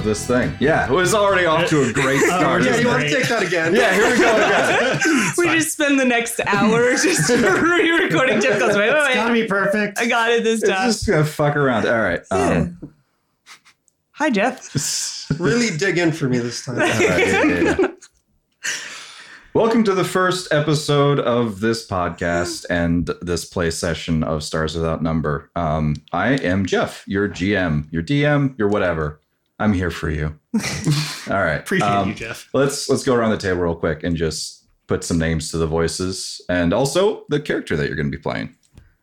episode of this thing. Yeah, it was already off to a great start. Yeah, you want to take that again? yeah, here we go again. we just spend the next hour just re-recording. Jeff goes, wait, wait, wait. Gotta be perfect. I got it this It's time. just gonna fuck around. All right. Um, Hi, Jeff. Really dig in for me this time. all right, yeah, yeah, yeah. Welcome to the first episode of this podcast and this play session of Stars Without Number. Um, I am Jeff, your GM, your DM, your whatever. I'm here for you. All right. Appreciate um, you, Jeff. Let's let's go around the table real quick and just put some names to the voices and also the character that you're going to be playing.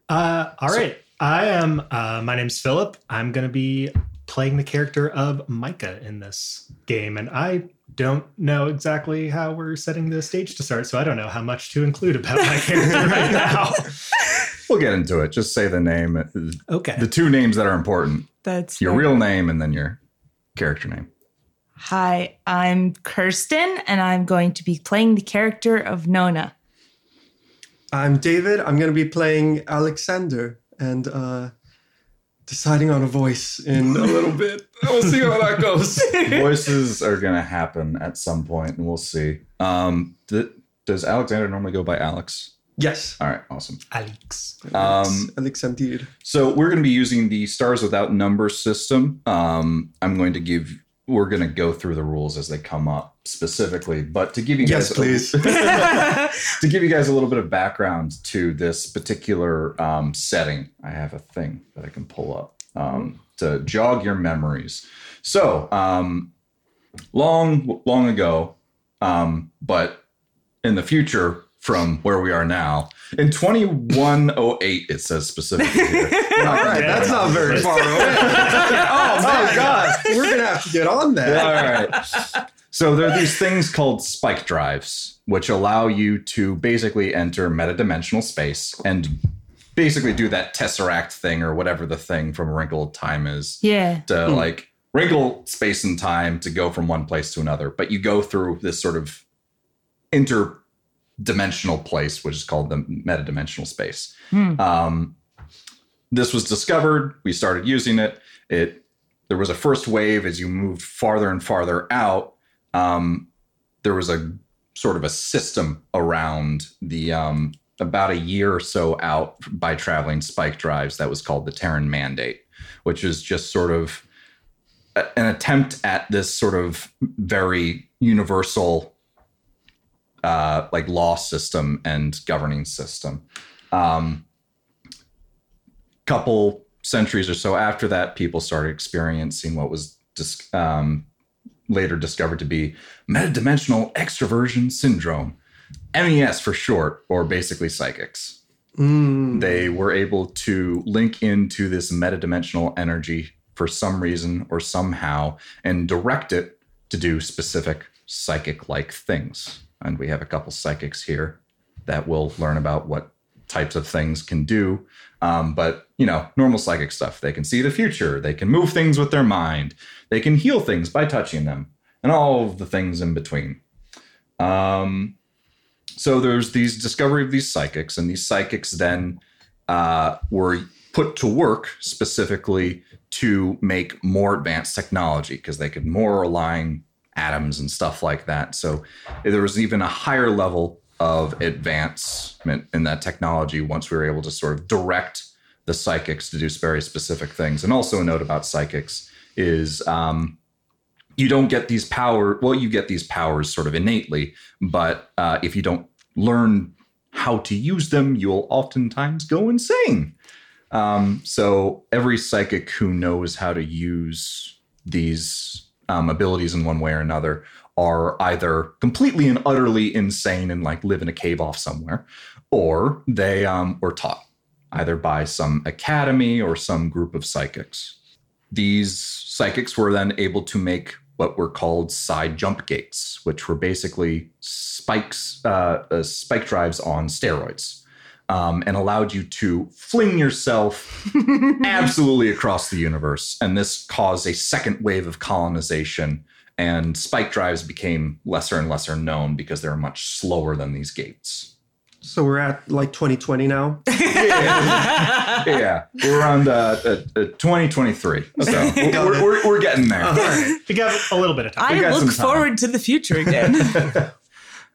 Uh, all right. I am. Uh, my name's Philip. I'm going to be playing the character of Micah in this game, and I don't know exactly how we're setting the stage to start, so I don't know how much to include about my character right now. We'll get into it. Just say the name, Okay. the two names that are important: That's your fair. real name and then your character name. Hi, I'm Kirsten, and I'm going to be playing the character of Nona. I'm David. I'm going to be playing Alexander and uh, deciding on a voice in a little bit. We'll see how that goes. Voices are going to happen at some point, and we'll see. Um, th- does Alexander normally go by Alex? Yes. All right, awesome. Alex. Um, Alexander. So we're going to be using the stars without number system. Um, I'm going to give. We're going to go through the rules as they come up specifically, but to give you Yes, guys please. to give you guys a little bit of background to this particular um, setting, I have a thing that I can pull up um, to jog your memories. So, um, long, long ago, um, but in the future from where we are now, in 2108, it says specifically here. All right, that's not very far away. oh, my God. We're going to have to get on that. All right. So there are these things called spike drives, which allow you to basically enter metadimensional space and basically do that tesseract thing or whatever the thing from Wrinkled Time is yeah. to hmm. like wrinkle space and time to go from one place to another. But you go through this sort of interdimensional place, which is called the metadimensional space. Hmm. Um, this was discovered. We started using it. It there was a first wave as you moved farther and farther out. Um, there was a sort of a system around the um, about a year or so out by traveling spike drives that was called the Terran Mandate, which is just sort of an attempt at this sort of very universal uh, like law system and governing system. Um, couple centuries or so after that, people started experiencing what was dis- um, later discovered to be metadimensional extroversion syndrome, MES for short, or basically psychics. Mm. They were able to link into this metadimensional energy for some reason or somehow and direct it to do specific psychic like things. And we have a couple psychics here that will learn about what types of things can do. Um, but, you know, normal psychic stuff. They can see the future, they can move things with their mind, they can heal things by touching them, and all of the things in between. Um, so there's these discovery of these psychics, and these psychics then uh, were put to work specifically to make more advanced technology because they could more align atoms and stuff like that. So there was even a higher level of advancement in that technology once we were able to sort of direct the psychics to do very specific things. And also a note about psychics is um, you don't get these power. Well, you get these powers sort of innately, but uh, if you don't learn how to use them, you'll oftentimes go insane. Um, so every psychic who knows how to use these um, abilities in one way or another are either completely and utterly insane and like live in a cave off somewhere, or they um, were taught either by some academy or some group of psychics. These psychics were then able to make what were called side jump gates, which were basically spikes, uh, uh, spike drives on steroids, um, and allowed you to fling yourself absolutely across the universe. And this caused a second wave of colonization. And spike drives became lesser and lesser known because they were much slower than these gates. So we're at like 2020 now. yeah, we're around uh, uh, uh, 2023. So we're, we're, we're getting getting there. We got a little bit of time. I got look some time. forward to the future again.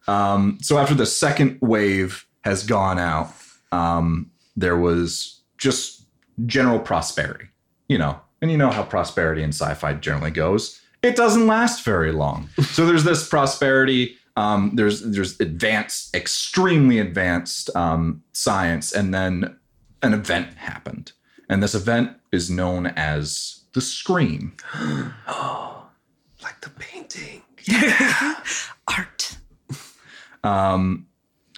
Um, so after the second wave has gone out, um, there was just general prosperity, you know, and you know how prosperity in sci-fi generally goes. It doesn't last very long. so there's this prosperity. Um, there's there's advanced, extremely advanced um, science, and then an event happened, and this event is known as the Scream. Oh, like the painting. Yeah. Art. Um,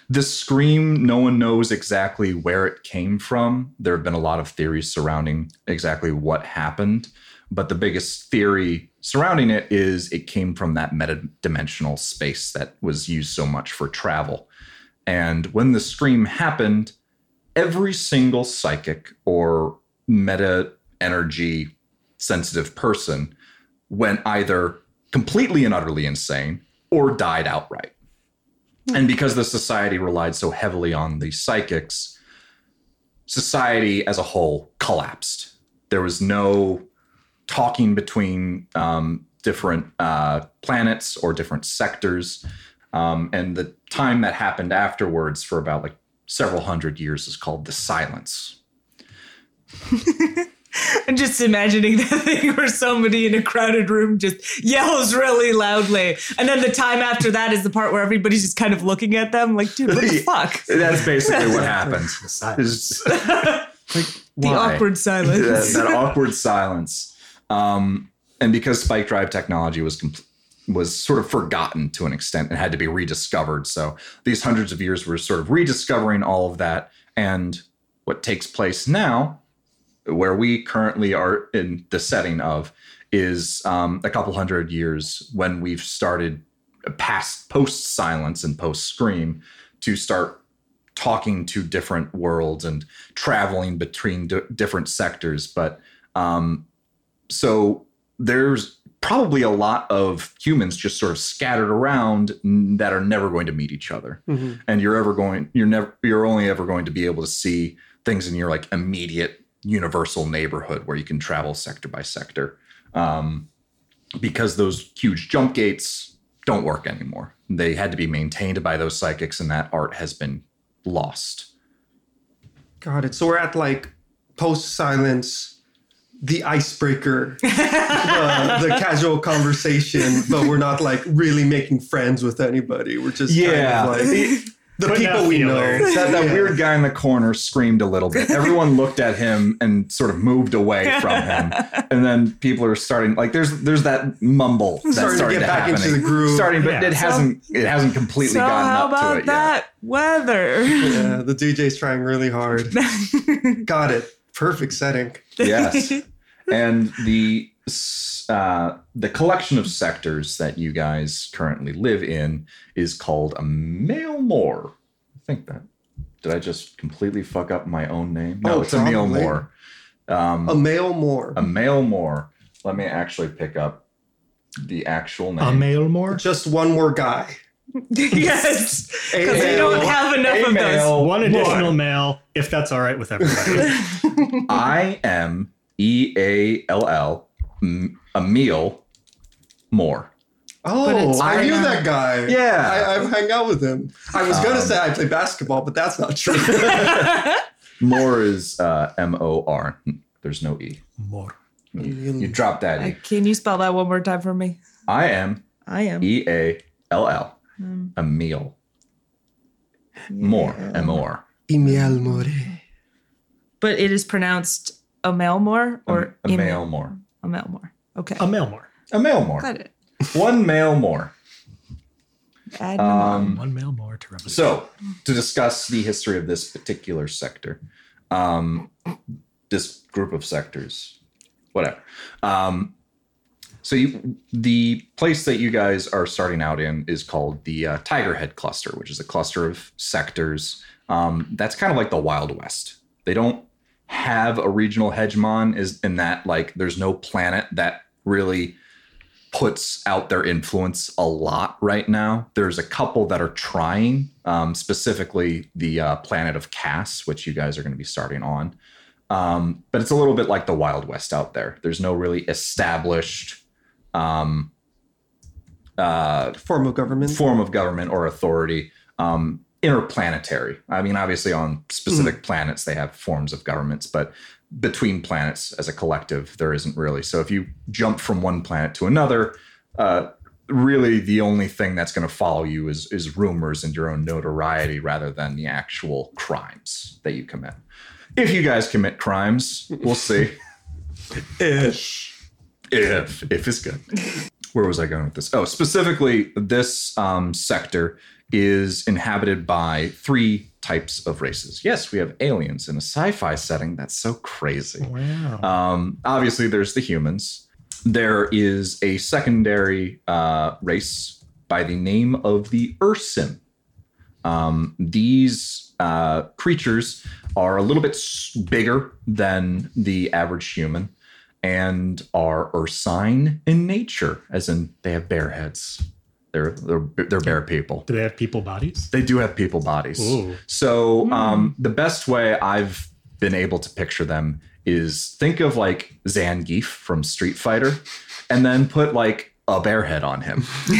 this scream, no one knows exactly where it came from. There have been a lot of theories surrounding exactly what happened, but the biggest theory surrounding it is it came from that metadimensional space that was used so much for travel. And when the scream happened, every single psychic or meta energy sensitive person went either completely and utterly insane or died outright. And because the society relied so heavily on the psychics, society as a whole collapsed. There was no talking between um, different uh, planets or different sectors. Um, and the time that happened afterwards for about like several hundred years is called the silence. I'm just imagining that thing where somebody in a crowded room just yells really loudly. And then the time after that is the part where everybody's just kind of looking at them like, dude, what the fuck? That's basically what happened. The The why? awkward silence. that awkward silence. Um, and because spike drive technology was com- was sort of forgotten to an extent and had to be rediscovered, so these hundreds of years were sort of rediscovering all of that. And what takes place now, where we currently are in the setting of, is um, a couple hundred years when we've started past post silence and post scream to start talking to different worlds and traveling between d- different sectors. But um, so there's probably a lot of humans just sort of scattered around that are never going to meet each other. Mhm. And you're ever going, you're never, you're only ever going to be able to see things in your like immediate universal neighborhood where you can travel sector by sector. Um, because those huge jump gates don't work anymore. They had to be maintained by those psychics, and that art has been lost. Got it. So we're at like post silence, the icebreaker, the, the casual conversation, but we're not like really making friends with anybody. We're just Yeah. kind of like the Putting people out we know. That, that Yeah. weird guy in the corner screamed a little bit. Everyone looked at him and sort of moved away from him. And then people are starting like there's there's that mumble that's Starting starting, to get to, back happen. into the groove. Starting, but Yeah. it hasn't it hasn't completely so gotten how up about to it that weather? Yeah, the DJ's trying really hard. Got it. Perfect setting. Yes. and the s- uh, the collection of sectors that you guys currently live in is called a Mailmore. I think that. Did I just completely fuck up my own name? No, Oh, it's a probably. Mailmore. Um, A male more. a male more. Let me actually pick up the actual name. A male more? Just one more guy. yes, because they male. don't have enough A of those. One additional more. male, if that's all right with everybody. I M E A L L M- meal more. Oh, I knew that guy. Yeah. I, I've hung out with him. I was gonna Um, say I play basketball, but that's not true. more is uh, M O R. There's no E. more. You, you drop that E. Can you spell that one more time for me? I am I E A L L Um, Emil Moore. M O R. Emil More. but it is pronounced Amelmore or A male more. Okay, A male more. A male more. got it. One male more. Add. Um, One male more to represent. So, to discuss the history of this particular sector, um, this group of sectors, whatever. Um, so, you, the place that you guys are starting out in is called the uh, Tiger Head Cluster, which is a cluster of sectors. Um, that's kind of like the Wild West. They don't have a regional hegemon, is in that like there's no planet that really puts out their influence a lot right now. There's a couple that are trying, um, specifically the uh, planet of Cass, which you guys are going to be starting on. Um, but it's a little bit like the Wild West out there. There's no really established um, uh, Form of government. form of government or authority. Um, interplanetary. I mean, obviously, on specific planets, they have forms of governments, but between planets as a collective, there isn't really. So if you jump from one planet to another, uh, really the only thing that's going to follow you is is rumors and your own notoriety rather than the actual crimes that you commit. If you guys commit crimes, we'll see. if if if is good. Where was I going with this? Oh, specifically, this um, sector is inhabited by three types of races. Yes, we have aliens in a sci-fi setting. That's so crazy. Wow. Um, obviously, there's the humans. There is a secondary uh, race by the name of the Ursin. Um, these uh, creatures are a little bit bigger than the average human and are ursine in nature, as in they have bear heads. They're they're, they're bear people. Do they have people bodies? They do have people bodies. Ooh. So um, the best way I've been able to picture them is think of like Zangief from Street Fighter, and then put like a bear head on him,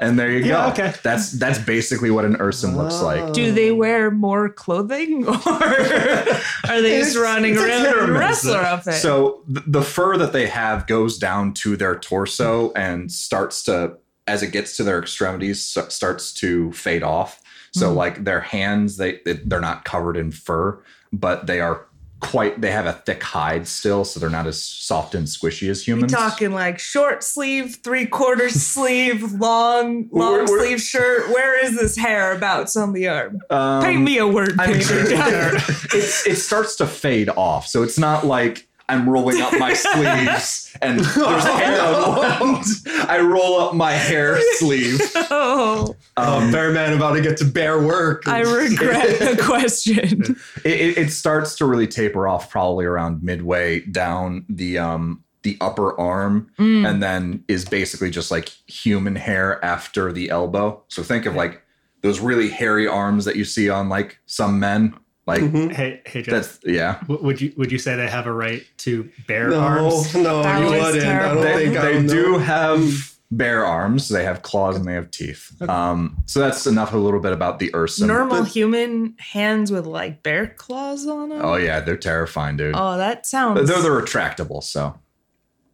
and there you Yeah, go. okay. That's that's basically what an Urson looks like. Do they wear more clothing, or are they just running around hit in a wrestler outfit? So th- the fur that they have goes down to their torso and starts to, as it gets to their extremities, starts to fade off. So like their hands, they they- they're not covered in fur, but they are quite. They have a thick hide still, so they're not as soft and squishy as humans. talking like short sleeve, three quarter sleeve, long, long We're- we're- sleeve shirt. Where is this hair about on the arm? Um, Paint me a word picture. it's, it starts to fade off. So it's not like I'm rolling up my sleeves and there's hair on one. I roll up my hair sleeve. oh, Um, bear man about to get to bear work. I regret the question. It, it, it starts to really taper off probably around midway down the um the upper arm Mm. and then is basically just like human hair after the elbow. So think of like those really hairy arms that you see on like some men. Like Mhm. Hey, hey, Jeff. that's yeah. w- would you would you say they have a right to bear No, arms? no, That you wouldn't. I don't they, think I they would do know. have bare arms they have claws and they have teeth um so that's enough a little bit about the urson Normal human hands with like bear claws on them. oh yeah they're terrifying dude Oh, that sounds they're they're retractable so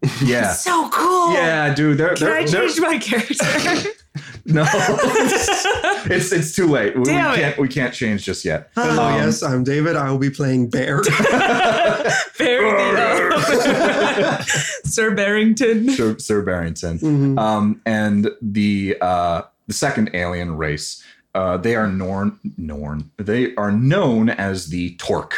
yeah so cool. yeah dude they're, Can they're, I they're- change my character? no it's it's too late we, we can't we can't change just yet Hello, Um, yes, I'm David. I will be playing Bear. Good. Sir Barrington. Sir, Sir Barrington Mhm. um and the uh the second alien race uh they are norn norn they are known as the Torq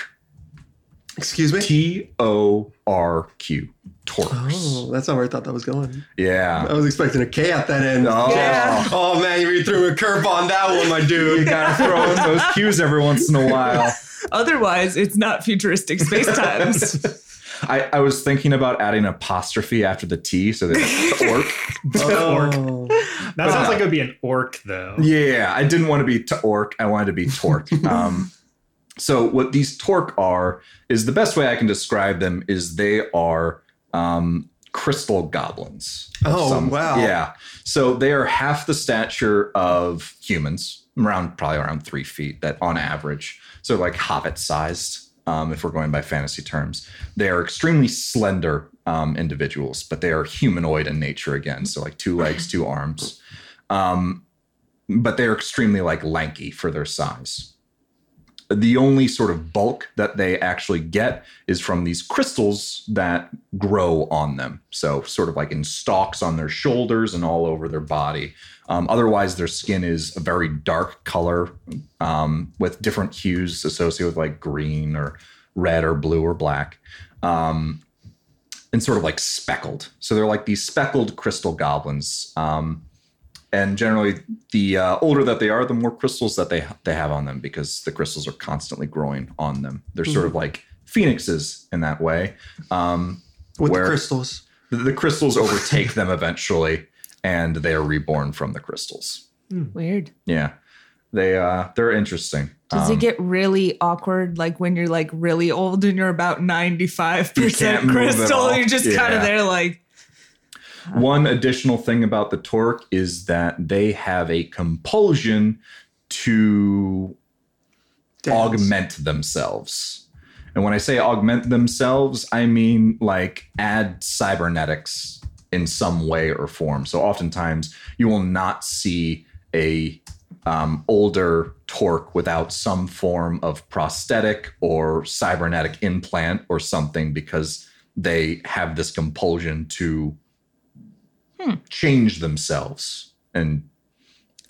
Excuse me. T O R Q. Torqs. Oh, that's not where I thought that was going. Yeah. I was expecting a K at that end. Oh. Yeah. Oh man, you threw a curve on that one, my dude. You gotta throw in those cues every once in a while. Otherwise, it's not futuristic space times. I, I was thinking about adding an apostrophe after the T, so that torque. Oh. That sounds like it would be an orc, though. Yeah, I didn't want to be torque. I wanted to be torque. Um, so what these Torq are is the best way I can describe them is they are um, crystal goblins. Oh, wow. Yeah. So they are half the stature of humans, around probably around three feet. That on average, so like hobbit sized. Um, if we're going by fantasy terms, they are extremely slender um, individuals, but they are humanoid in nature again. So like two legs, two arms. Um, but they're extremely like lanky for their size. The only sort of bulk that they actually get is from these crystals that grow on them. So, sort of like in stalks on their shoulders and all over their body. Um, otherwise, their skin is a very dark color um, with different hues associated with like green or red or blue or black. Um, and sort of like speckled. So they're like these speckled crystal goblins. Um, and generally, the uh, older that they are, the more crystals that they they have on them because the crystals are constantly growing on them. They're sort of like phoenixes in that way. Um, With Where- the crystals. the, the crystals overtake them eventually, and they are reborn from the crystals. Weird. Yeah, they uh, they're interesting. Does Um, it get really awkward like when you're like really old and you're about 95% You can't move at crystal? You're just kind of there like, One additional thing about the Torq is that they have a compulsion to Dance. augment themselves. And when I say augment themselves, I mean like add cybernetics in some way or form. So oftentimes you will not see a um, older Torq without some form of prosthetic or cybernetic implant or something because they have this compulsion to change themselves and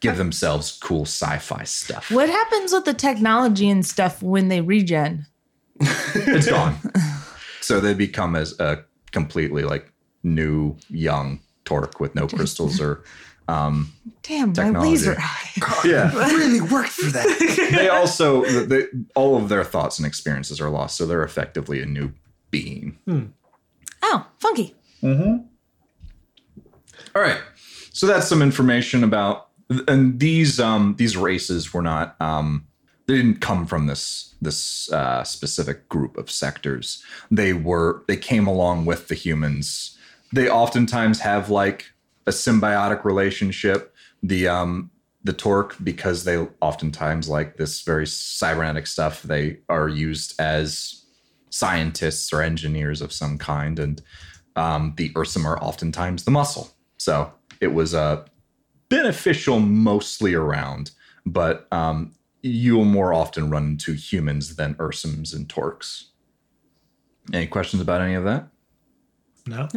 give themselves cool sci-fi stuff. what happens with the technology and stuff when they regen? it's gone. so they become as a completely like new young Torq with no crystals or um Damn, my Technology. laser eye. yeah really worked for that. they also they, all of their thoughts and experiences are lost so they're effectively a new being Oh, funky. All right. So that's some information about and these um these races were not um they didn't come from this this uh, specific group of sectors. They were they came along with the humans. They oftentimes have like a symbiotic relationship. The um the Torq because they oftentimes like this very cybernetic stuff they are used as scientists or engineers of some kind. And um, the ursum are oftentimes the muscle so it was uh, beneficial mostly around but um, you'll more often run into humans than ursums and Torqs any questions about any of that No.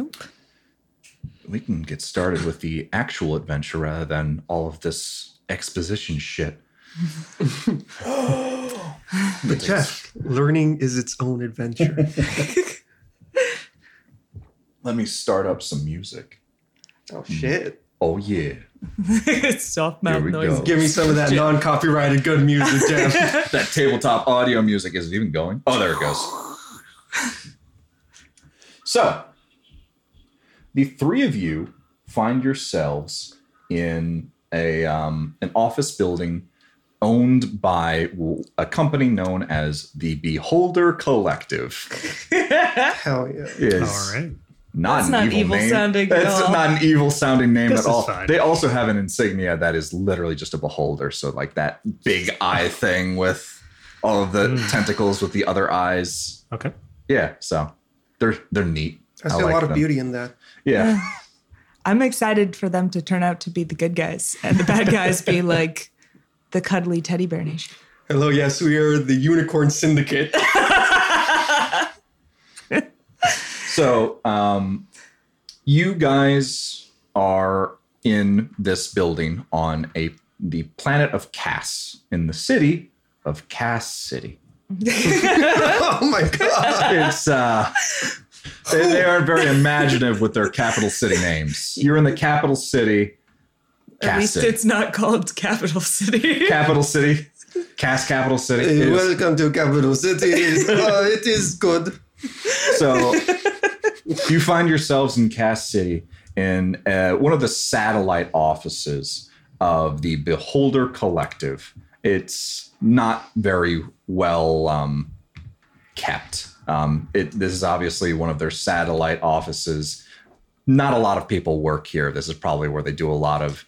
we can get started with the actual adventure rather than all of this exposition shit. But Jeff, learning is its own adventure. Let me start up some music. Oh shit! Oh yeah. Soft Here mouth noise. go. Give me some of that non-copyrighted good music, Jeff. That tabletop audio music isn't even going. Oh, there it goes. So, the three of you find yourselves in a um, an office building owned by a company known as the Beholder Collective. Hell yeah! Is All right. Not That's an not evil, evil name. sounding at all. not an evil sounding name This at is all. fine. They also have an insignia that is literally just a beholder. So like that big eye thing with all of the Mm. tentacles with the other eyes. Okay. Yeah, so they're they're neat. I see I a like lot of them. beauty in that. Yeah. I'm excited for them to turn out to be the good guys and the bad guys be like the cuddly teddy bear nation. Hello, yes, we are the Unicorn Syndicate. So um, you guys are in this building on a the planet of Cass in the city of Cass City. oh my god! it's uh they, they aren't very imaginative with their capital city names. You're in the capital city, At least City. it's not called capital city. capital city, Cass capital city. Hey, welcome to Capital City. oh, it is good. so you find yourselves in Cass City in uh, one of the satellite offices of the Beholder Collective. It's not very well um, kept. Um, it, this is obviously one of their satellite offices. Not a lot of people work here. This is probably where they do a lot of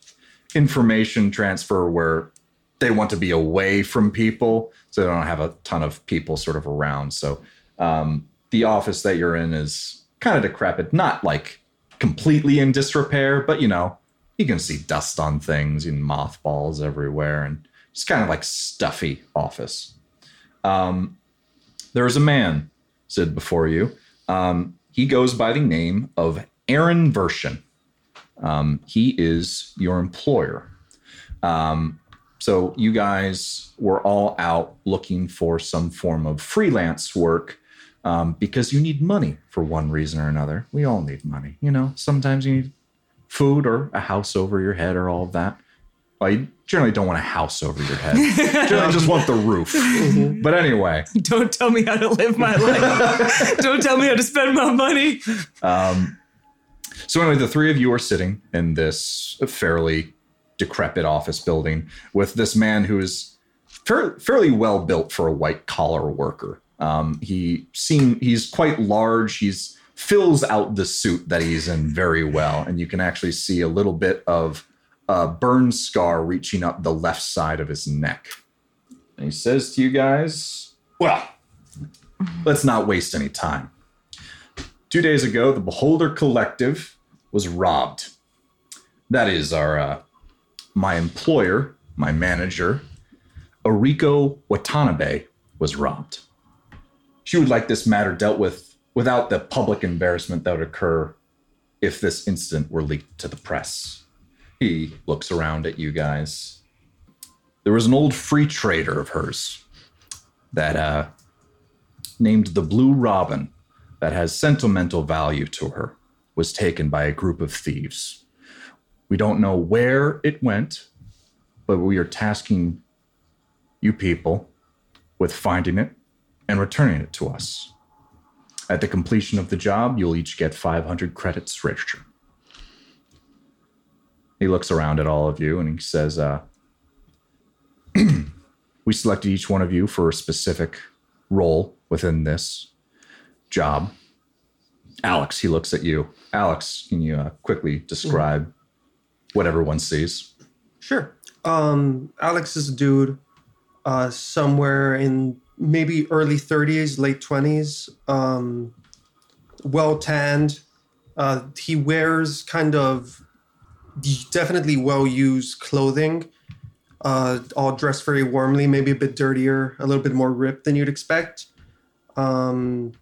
information transfer where they want to be away from people. So they don't have a ton of people sort of around. So um, the office that you're in is kind of decrepit, not like completely in disrepair, but you know, you can see dust on things and mothballs everywhere and it's kind of like stuffy office. Um, there is a man stood before you. Um, he goes by the name of Aaron Vershin. Um, he is your employer. Um, so you guys were all out looking for some form of freelance work um, because you need money for one reason or another. We all need money, you know. Sometimes you need food or a house over your head or all of that. You generally don't want a house over your head. generally just want the roof. But anyway, Don't tell me how to live my life. Don't tell me how to spend my money. Um, so anyway, the three of you are sitting in this fairly decrepit office building with this man who is fair, fairly well built for a white collar worker. Um, he seem he's quite large. He's fills out the suit that he's in very well, and you can actually see a little bit of a burn scar reaching up the left side of his neck. And he says to you guys, "Well, let's not waste any time. Two days ago, the Beholder Collective was robbed. That is our uh, my employer, my manager, Oriko Watanabe, was robbed. She would like this matter dealt with without the public embarrassment that would occur if this incident were leaked to the press. He looks around at you guys. There was an old free trader of hers that uh, named the Blue Robin that has sentimental value to her was taken by a group of thieves. We don't know where it went, but we are tasking you people with finding it and returning it to us. At the completion of the job, you'll each get 500 credits richer. He looks around at all of you and he says, uh, We selected each one of you for a specific role within this job. Alex, he looks at you. Alex, can you uh, quickly describe what everyone sees? Sure. Um, Alex is a dude, uh, somewhere in maybe early 30s, late 20s, um, well tanned. Uh, he wears kind of definitely well used clothing, uh, all dressed very warmly, maybe a bit dirtier, a little bit more ripped than you'd expect. Um,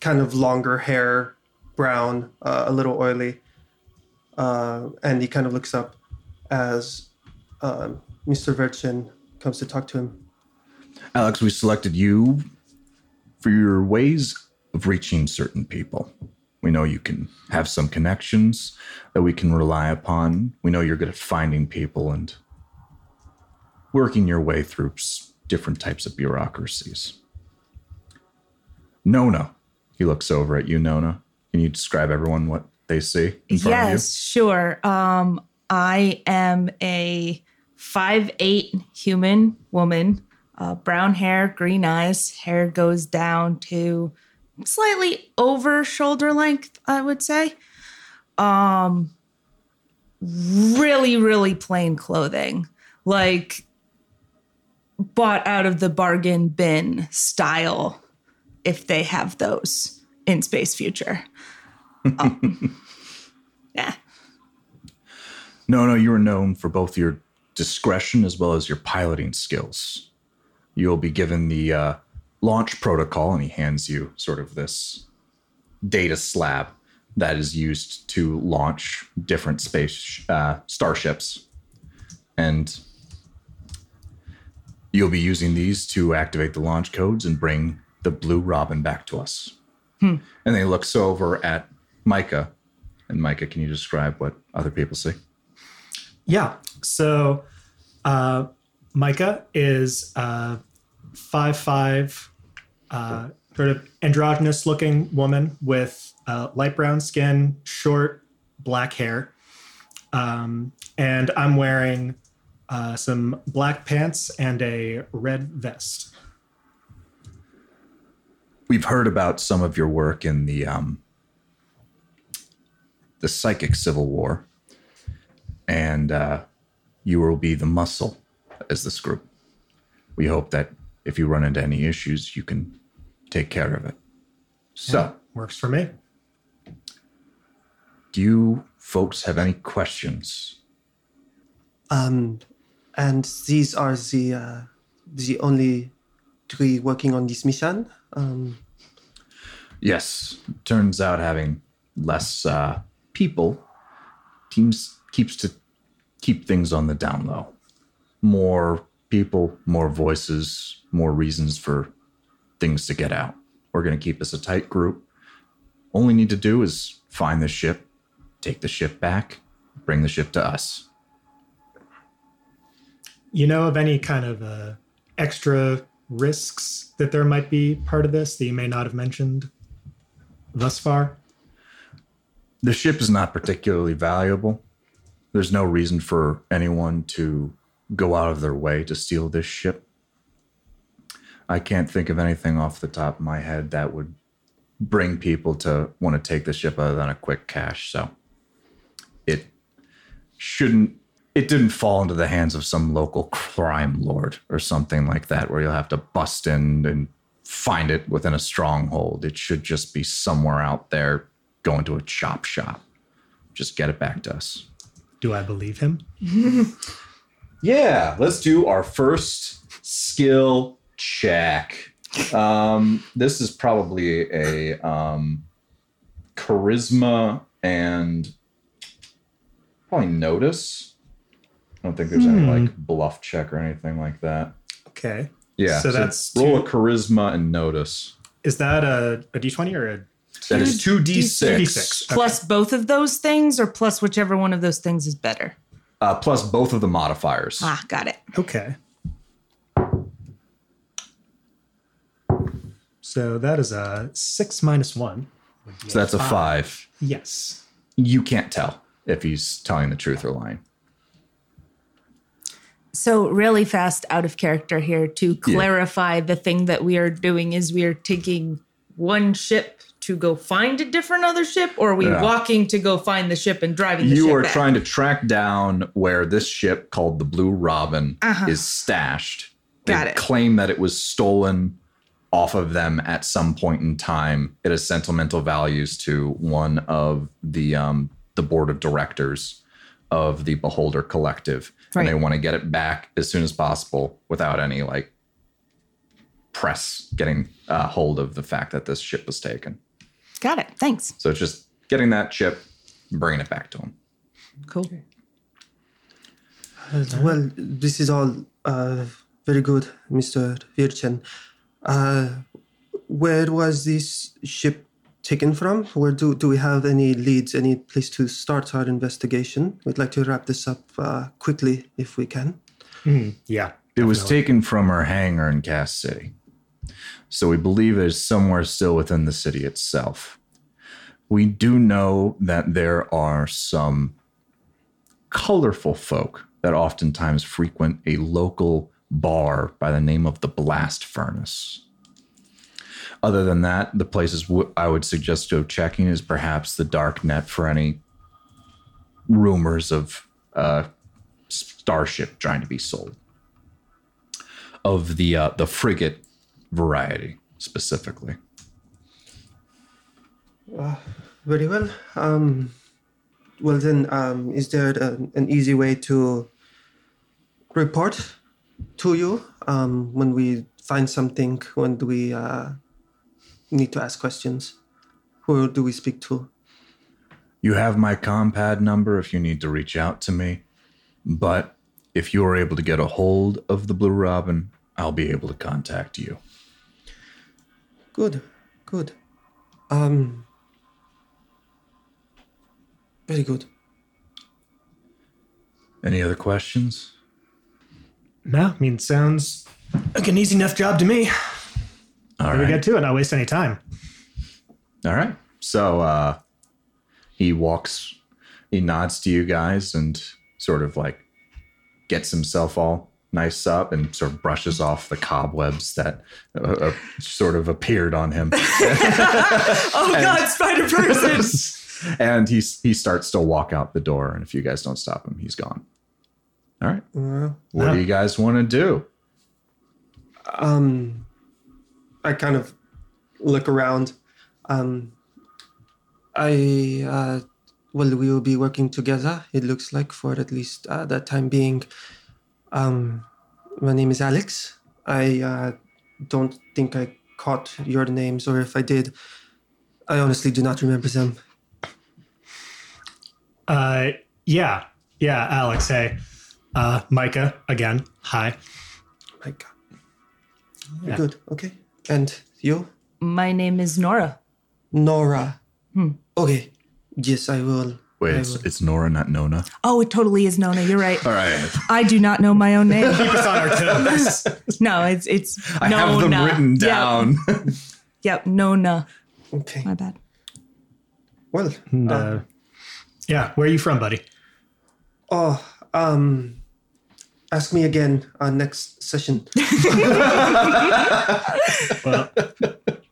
kind of longer hair, brown, uh, a little oily. Uh, and he kind of looks up as um, Mr. Virchin comes to talk to him. Alex, we selected you for your ways of reaching certain people. We know you can have some connections that we can rely upon. We know you're good at finding people and working your way through different types of bureaucracies. Nona, he looks over at you, Nona. Can you describe everyone what they see in front Yes, sure. Um, I am a five eight human woman, uh, brown hair, green eyes. Hair goes down to slightly over shoulder length, I would say. Um, really, really plain clothing, like bought out of the bargain bin style, if they have those in Space Future. Um, yeah. No, no, you are known for both your discretion as well as your piloting skills. You'll be given the uh, launch protocol, and he hands you sort of this data slab that is used to launch different space uh, starships. And you'll be using these to activate the launch codes and bring the Blue Robin back to us. And then he looks over at Micah. And Micah, can you describe what other people see? Yeah. So uh, Micah is a five five, uh, sort of androgynous looking woman with uh, light brown skin, short black hair, um, and I'm wearing uh, some black pants and a red vest. We've heard about some of your work in the um, the psychic civil war, and uh, you will be the muscle as this group. We hope that if you run into any issues, you can take care of it. So, Works for me. do you folks have any questions? Um, and these are the uh, the only three working on this mission. Um, Yes, turns out having less uh, people teams keeps to keep things on the down low. More people, more voices, more reasons for things to get out. We're going to keep this a tight group. All we need to do is find the ship, take the ship back, bring the ship to us. You know of any kind of uh, extra risks that there might be part of this that you may not have mentioned thus far? The ship is not particularly valuable. There's no reason for anyone to go out of their way to steal this ship. I can't think of anything off the top of my head that would bring people to want to take the ship other than a quick cash. So it shouldn't. It didn't fall into the hands of some local crime lord or something like that, where you'll have to bust in and find it within a stronghold. It should just be somewhere out there, going to a chop shop. Just get it back to us. Do I believe him? Yeah, let's do our first skill check. Um, this is probably a um, charisma and probably notice. I don't think there's any like bluff check or anything like that. Okay. Yeah, So that's roll two- a charisma and notice. Is that a, a d20 or a That is two d D6. six Plus both of those things, or plus whichever one of those things is better. Uh, plus both of the modifiers. Ah, got it. Okay. So that is a six minus one. So that's a five. Yes. You can't tell if he's telling the truth or lying. So, really fast out of character here to clarify the thing that we are doing is we are taking one ship to go find a different other ship, or are we Yeah. walking to go find the ship and driving the you are back? trying to track down where this ship called the Blue Robin is stashed. They Uh-huh. Got it. claim that it was stolen off of them at some point in time. It has sentimental values to one of the um, the board of directors of the Beholder Collective, and they want to get it back as soon as possible without any like press getting uh, hold of the fact that this ship was taken. Got it. Thanks. So it's just getting that ship, and bringing it back to them. Cool. Uh, well, this is all uh, very good, Mr. Virchen. Uh, where was this ship taken from? Where do, do we have any leads, any place to start our investigation? We'd like to wrap this up uh, quickly if we can. Yeah. It was taken from our hangar in Cass City. So we believe it's somewhere still within the city itself. We do know that there are some colorful folk that oftentimes frequent a local bar by the name of the Blast Furnace. Other than that, the places w- I would suggest go checking is perhaps the dark net for any rumors of uh, starship trying to be sold of the uh, the frigate variety specifically. Very well. Um, well, then, um, is there an, an easy way to report to you um, when we find something? When do we uh, need to ask questions? Who do we speak to? You have my compad number if you need to reach out to me, but if you are able to get a hold of the Blue Robin, I'll be able to contact you. Good, good. Um, very good. Any other questions? No, I mean, sounds like an easy enough job to me. All We right. get to it, not waste any time. All right. So uh, he walks, he nods to you guys and sort of like gets himself all nice up and sort of brushes off the cobwebs that uh, uh, sort of appeared on him. Oh God, Spider Person! and he he starts to walk out the door, and if you guys don't stop him, he's gone. All right. Uh, What Yeah. do you guys want to do? um, I kind of look around. Um, I uh, well, we will be working together. It looks like for at least uh, that time being. Um, my name is Alex. I uh, don't think I caught your names, or if I did, I honestly do not remember them. Uh, yeah, yeah, Alex. Hey, uh, Micah again. Hi. Micah. Yeah. Good. Okay. And you, My name is Nora. Nora. Hmm. Okay. Yes, I will. Wait, it's, it's Nora, not Nona. Oh, it totally is Nona. You're right. All right. I do not know my own name. Keep us on our toes. No, it's it's I have them Nona. written Yep. down. Yep, Nona. Okay. My bad. Well. And, uh, uh, yeah, where are you from, buddy? Oh, um, ask me again on next session. Well,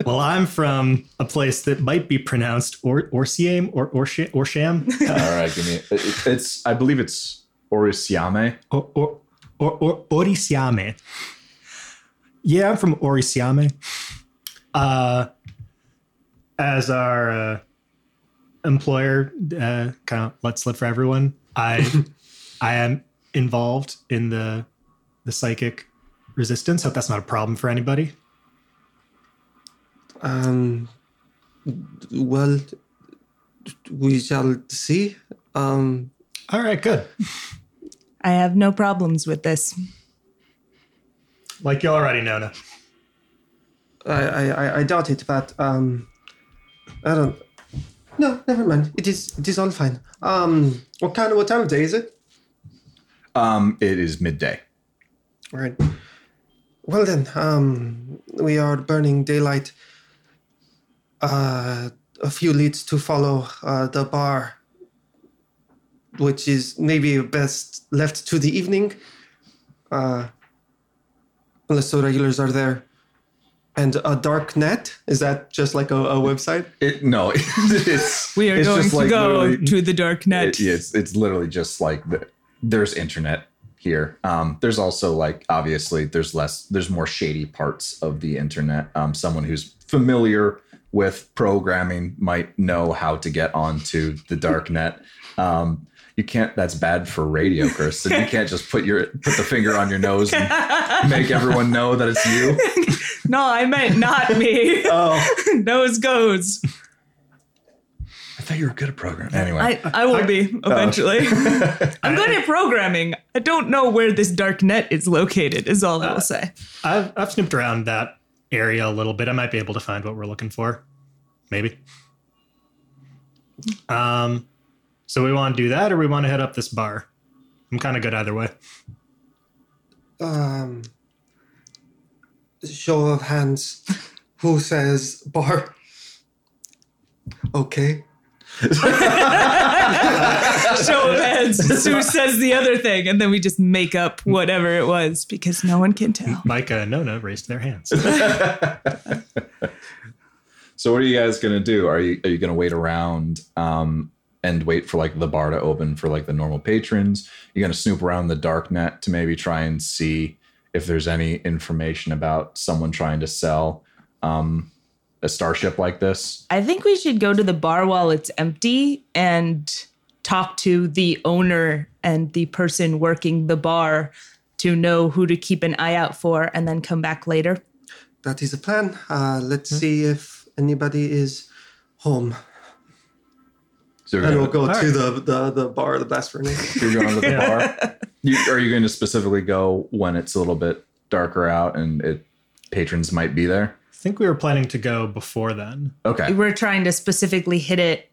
well, I'm from a place that might be pronounced or Orsiam or Orsham. Orsham. All right, give me. It, it's. I believe it's Orisiame. or, or, or, or Orisiame. Yeah, I'm from Orisiame. Uh, as our uh, employer uh, kind of lets slip for everyone, I I am involved in the the psychic resistance. Hope that's not a problem for anybody. Um, well, we shall see. Um, All right, good. I have no problems with this. Like you already know. Now. I, I, I- I doubt it, but um, I don't. No, never mind. It is it is all fine. Um, what kind of what time of day is it? Um, it is midday. All right. Well then, um, we are burning daylight. Uh, a few leads to follow. Uh, the bar, which is maybe best left to the evening. Uh, unless the regulars are there. And a dark net is that just like a, a website? It no. it's We are it's going just to like go to the dark net. It- it's it's literally just like the, there's internet here. Um, there's also like obviously there's less there's more shady parts of the internet. Um, someone who's familiar with programming might know how to get onto the dark net. Um, you can't. That's bad for radio, Chris. And you can't just put your put the finger on your nose and make everyone know that it's you. no, I meant not me. Oh, Nose goes. I thought you were good at programming. Anyway, I, I will be eventually. I'm good at programming. I don't know where this dark net is located, is all I will say. I've I've snooped around that area a little bit. I might be able to find what we're looking for. Maybe. Um, so we want to do that, or we want to head up this bar. I'm kind of good either way. Um, show of hands. Who says bar? Okay. Show of hands. Who says the other thing? And then we just make up whatever it was because no one can tell. Micah and Nona raised their hands. So what are you guys gonna do? Are you are you gonna wait around um, and wait for like the bar to open for like the normal patrons? You're gonna snoop around the dark net to maybe try and see if there's any information about someone trying to sell um, a starship like this. I think we should go to the bar while it's empty and talk to the owner and the person working the bar to know who to keep an eye out for and then come back later. That is a plan. Uh, let's see if anybody is home. So And we'll gonna, go to the, the, the bar, the blast furnace. you're going to the bar. You, are you going to specifically go when it's a little bit darker out and it patrons might be there? I think we were planning to go before then. Okay. We're trying to specifically hit it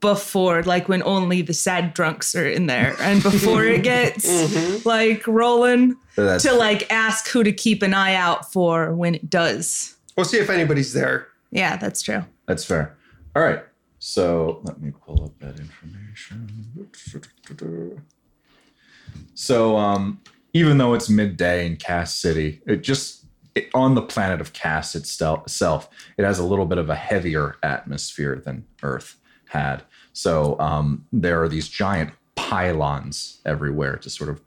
before, like when only the sad drunks are in there and before it gets like rolling That's- to like ask who to keep an eye out for when it does. We'll see if anybody's there. Yeah, that's true. That's fair. All right. So let me pull up that information. So um, even though it's midday in Cass City, it just it, on the planet of Cass itself, it has a little bit of a heavier atmosphere than Earth had. So um, there are these giant pylons everywhere to sort of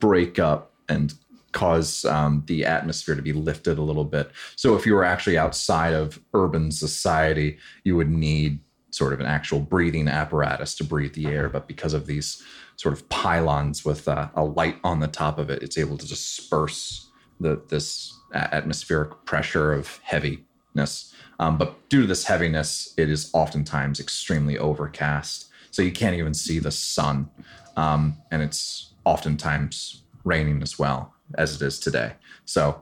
break up and cause um, the atmosphere to be lifted a little bit. So if you were actually outside of urban society, you would need sort of an actual breathing apparatus to breathe the air. But because of these sort of pylons with uh, a light on the top of it, it's able to disperse the this atmospheric pressure of heaviness. Um, but due to this heaviness, it is oftentimes extremely overcast. So you can't even see the sun. Um, and it's oftentimes raining as well as it is today. So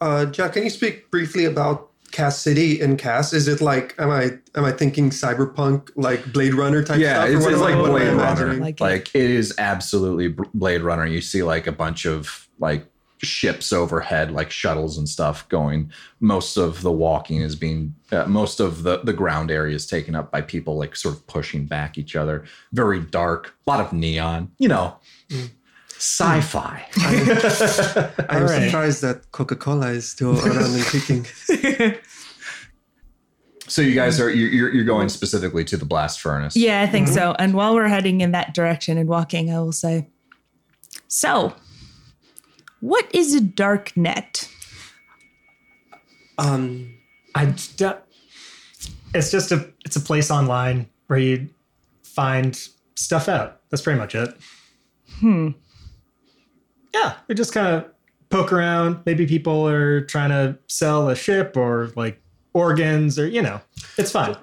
Uh, Jack, can you speak briefly about Cass City and Cass? Is it like am I am I thinking cyberpunk like Blade Runner type yeah, stuff? or it's, it's like what am I Blade Runner. Like Like, it. it is absolutely Blade Runner. You see like a bunch of like ships overhead, like shuttles and stuff going. Most of the walking is being, uh, most of the the ground area is taken up by people like sort of pushing back each other. Very dark, a lot of neon. You know, sci-fi. I'm All right. surprised that Coca Cola is still around and kicking. so you guys are you're, you're- you're going specifically to the blast furnace. Yeah, I think so. And while we're heading in that direction and walking, I will say, so, what is a dark net? Um, I d- it's just a it's a place online where you find stuff out. That's pretty much it. Hmm. Yeah, we just kind of poke around. Maybe people are trying to sell a ship or like organs or you know, it's fine.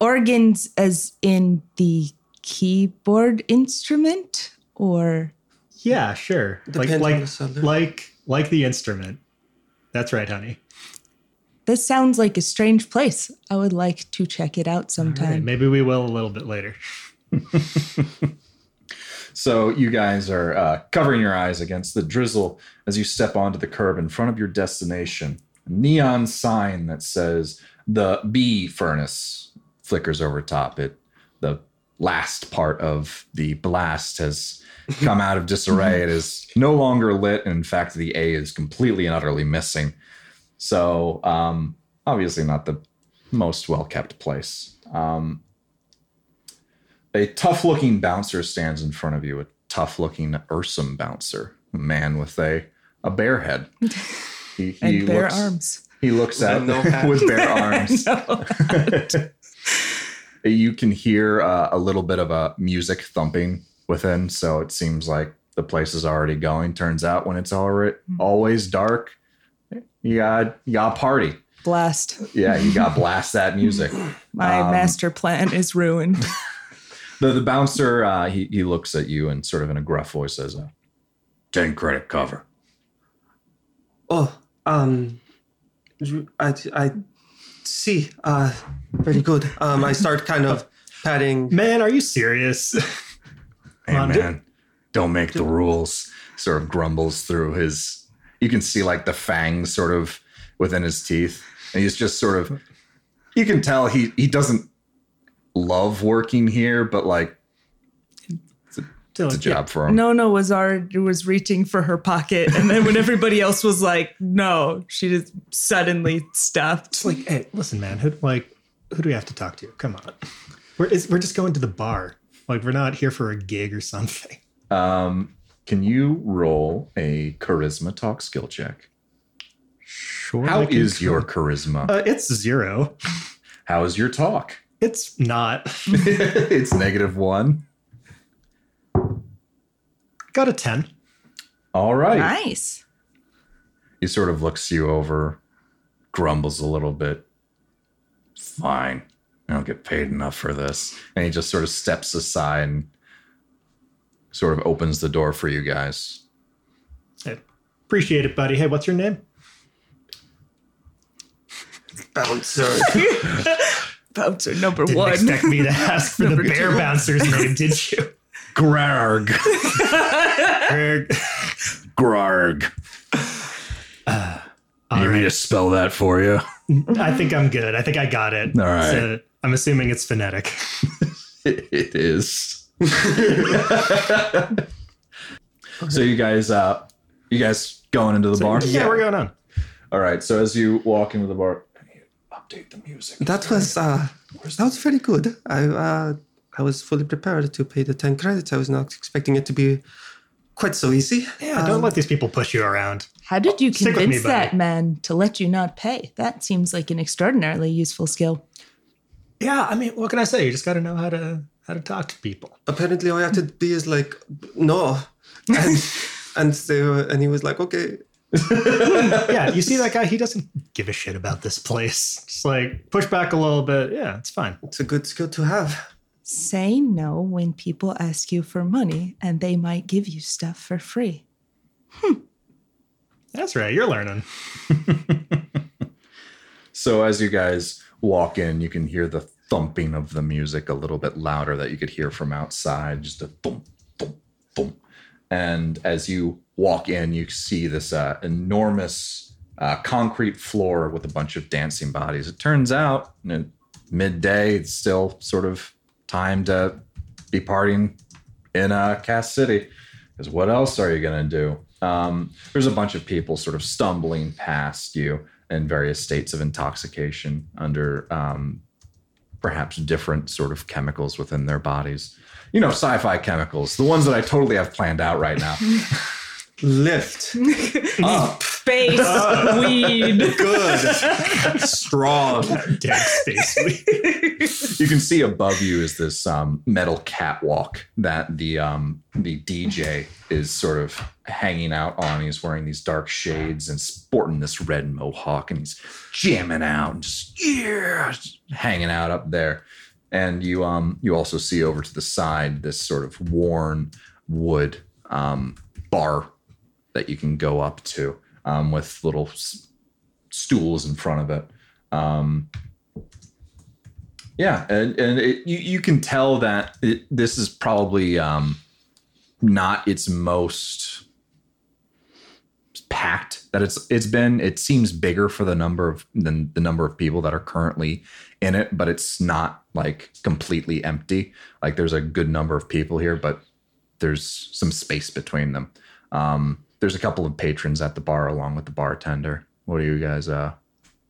Organs, as in the keyboard instrument, or Yeah, sure. Like Depends on like the like like the instrument. That's right, honey. this sounds like a strange place. I would like to check it out All right, sometime. maybe we will a little bit later. So you guys are uh, covering your eyes against the drizzle as you step onto the curb in front of your destination. A neon sign that says the B furnace flickers over top it. The last part of the blast has come out of disarray. It is no longer lit. And in fact, the A is completely and utterly missing. So, um, obviously, not the most well kept place. Um, a tough looking bouncer stands in front of you, a tough looking Ursum bouncer, a man with a, a bear head. He, he and bare looks, arms. He looks at no with bare arms. you can hear uh, a little bit of a music thumping within, so it seems like the place is already going. Turns out when it's already always dark, you got you got a party. Blast. Yeah, you got blast that music. My Um, master plan is ruined. The the bouncer uh, he he looks at you and sort of in a gruff voice says, uh, 10 credit cover." oh, um, I, I see. Uh, very good. Um, I start kind of patting. Man, are you serious? Hey on, man, don't make the rules. Sort of grumbles through his. You can see like the fangs sort of within his teeth, and he's just sort of. You can tell he he doesn't love working here, but like it's a job for him. Nona was already was reaching for her pocket, and then when everybody else was like, "No," she just suddenly stopped. It's like, hey, listen, man. Who like who do we have to talk to? Come on, we're it's, we're just going to the bar. Like we're not here for a gig or something. Um, can you roll a charisma talk skill check? Sure. How is your charisma? Uh, it's zero. How is your talk? It's not. it's negative one. Got a ten. All right. Nice. He sort of looks you over, grumbles a little bit. Fine. I don't get paid enough for this. And he just sort of steps aside and sort of opens the door for you guys. Hey, appreciate it, buddy. Hey, what's your name? Bouncer. Bouncer number Didn't one. expect me to ask for the bear two. bouncer's name, did you? Grarg. Greg. Grarg. All you need right. to spell that for you? I think I'm good. I think I got it. All right. So, I'm assuming it's phonetic. it is. so you guys uh you guys going into the bar? Yeah, we're going on. All right. So as you walk into the bar, I need to update the music. That was uh, that was very good. I uh, I was fully prepared to pay the ten credits. I was not expecting it to be quite so easy. Yeah, don't let these people push you around. How did you Stick with me, convince that man to let you not pay? That seems like an extraordinarily useful skill. Yeah, I mean, what can I say? You just got to know how to how to talk to people. Apparently, all I had to be is like no, and and they were, and he was like, okay. Yeah, you see that guy? He doesn't give a shit about this place. Just like push back a little bit. Yeah, it's fine. It's a good skill to have. Say no when people ask you for money and they might give you stuff for free. That's right. You're learning. So as you guys walk in, you can hear the thumping of the music a little bit louder that you could hear from outside, just a thump, thump, thump. And as you walk in, you see this uh, enormous uh, concrete floor with a bunch of dancing bodies. It turns out, you know, midday, it's still sort of time to be partying in uh, Cass City. Because what else are you going to do? Um, there's a bunch of people sort of stumbling past you in various states of intoxication under um, perhaps different sort of chemicals within their bodies. You know, sci fi chemicals, the ones that I totally have planned out right now. Lift. Up. Space weed. Good. Strong. Damn space weed. you can see above you is this um, metal catwalk that the um, the DJ is sort of hanging out on. He's wearing these dark shades and sporting this red mohawk, and he's jamming out and just yeah, just hanging out up there. And you um you also see over to the side this sort of worn wood um, bar that you can go up to um, with little s- stools in front of it. Um, yeah, and, and it, you, you can tell that it, this is probably um, not its most packed that it's it's been. It seems bigger for the number of than the number of people that are currently in it, but it's not like completely empty. Like there's a good number of people here, but there's some space between them. Um, there's a couple of patrons at the bar along with the bartender. What do you guys uh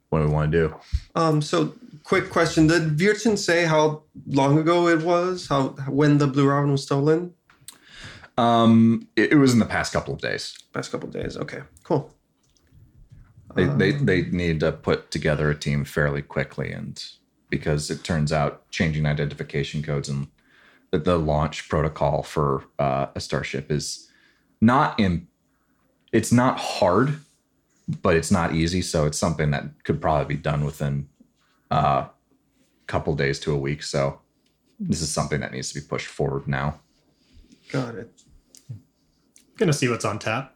what do we want to do? Um, so quick question. Did Virgin say how long ago it was? How when the Blue Robin was stolen? Um it, it was in the past couple of days. Past couple of days. Okay, cool. They, they they need to put together a team fairly quickly and because it turns out changing identification codes and the, the launch protocol for uh, a starship is not in it's not hard but it's not easy so it's something that could probably be done within uh, a couple days to a week so this is something that needs to be pushed forward now Got it. Gonna see what's on tap.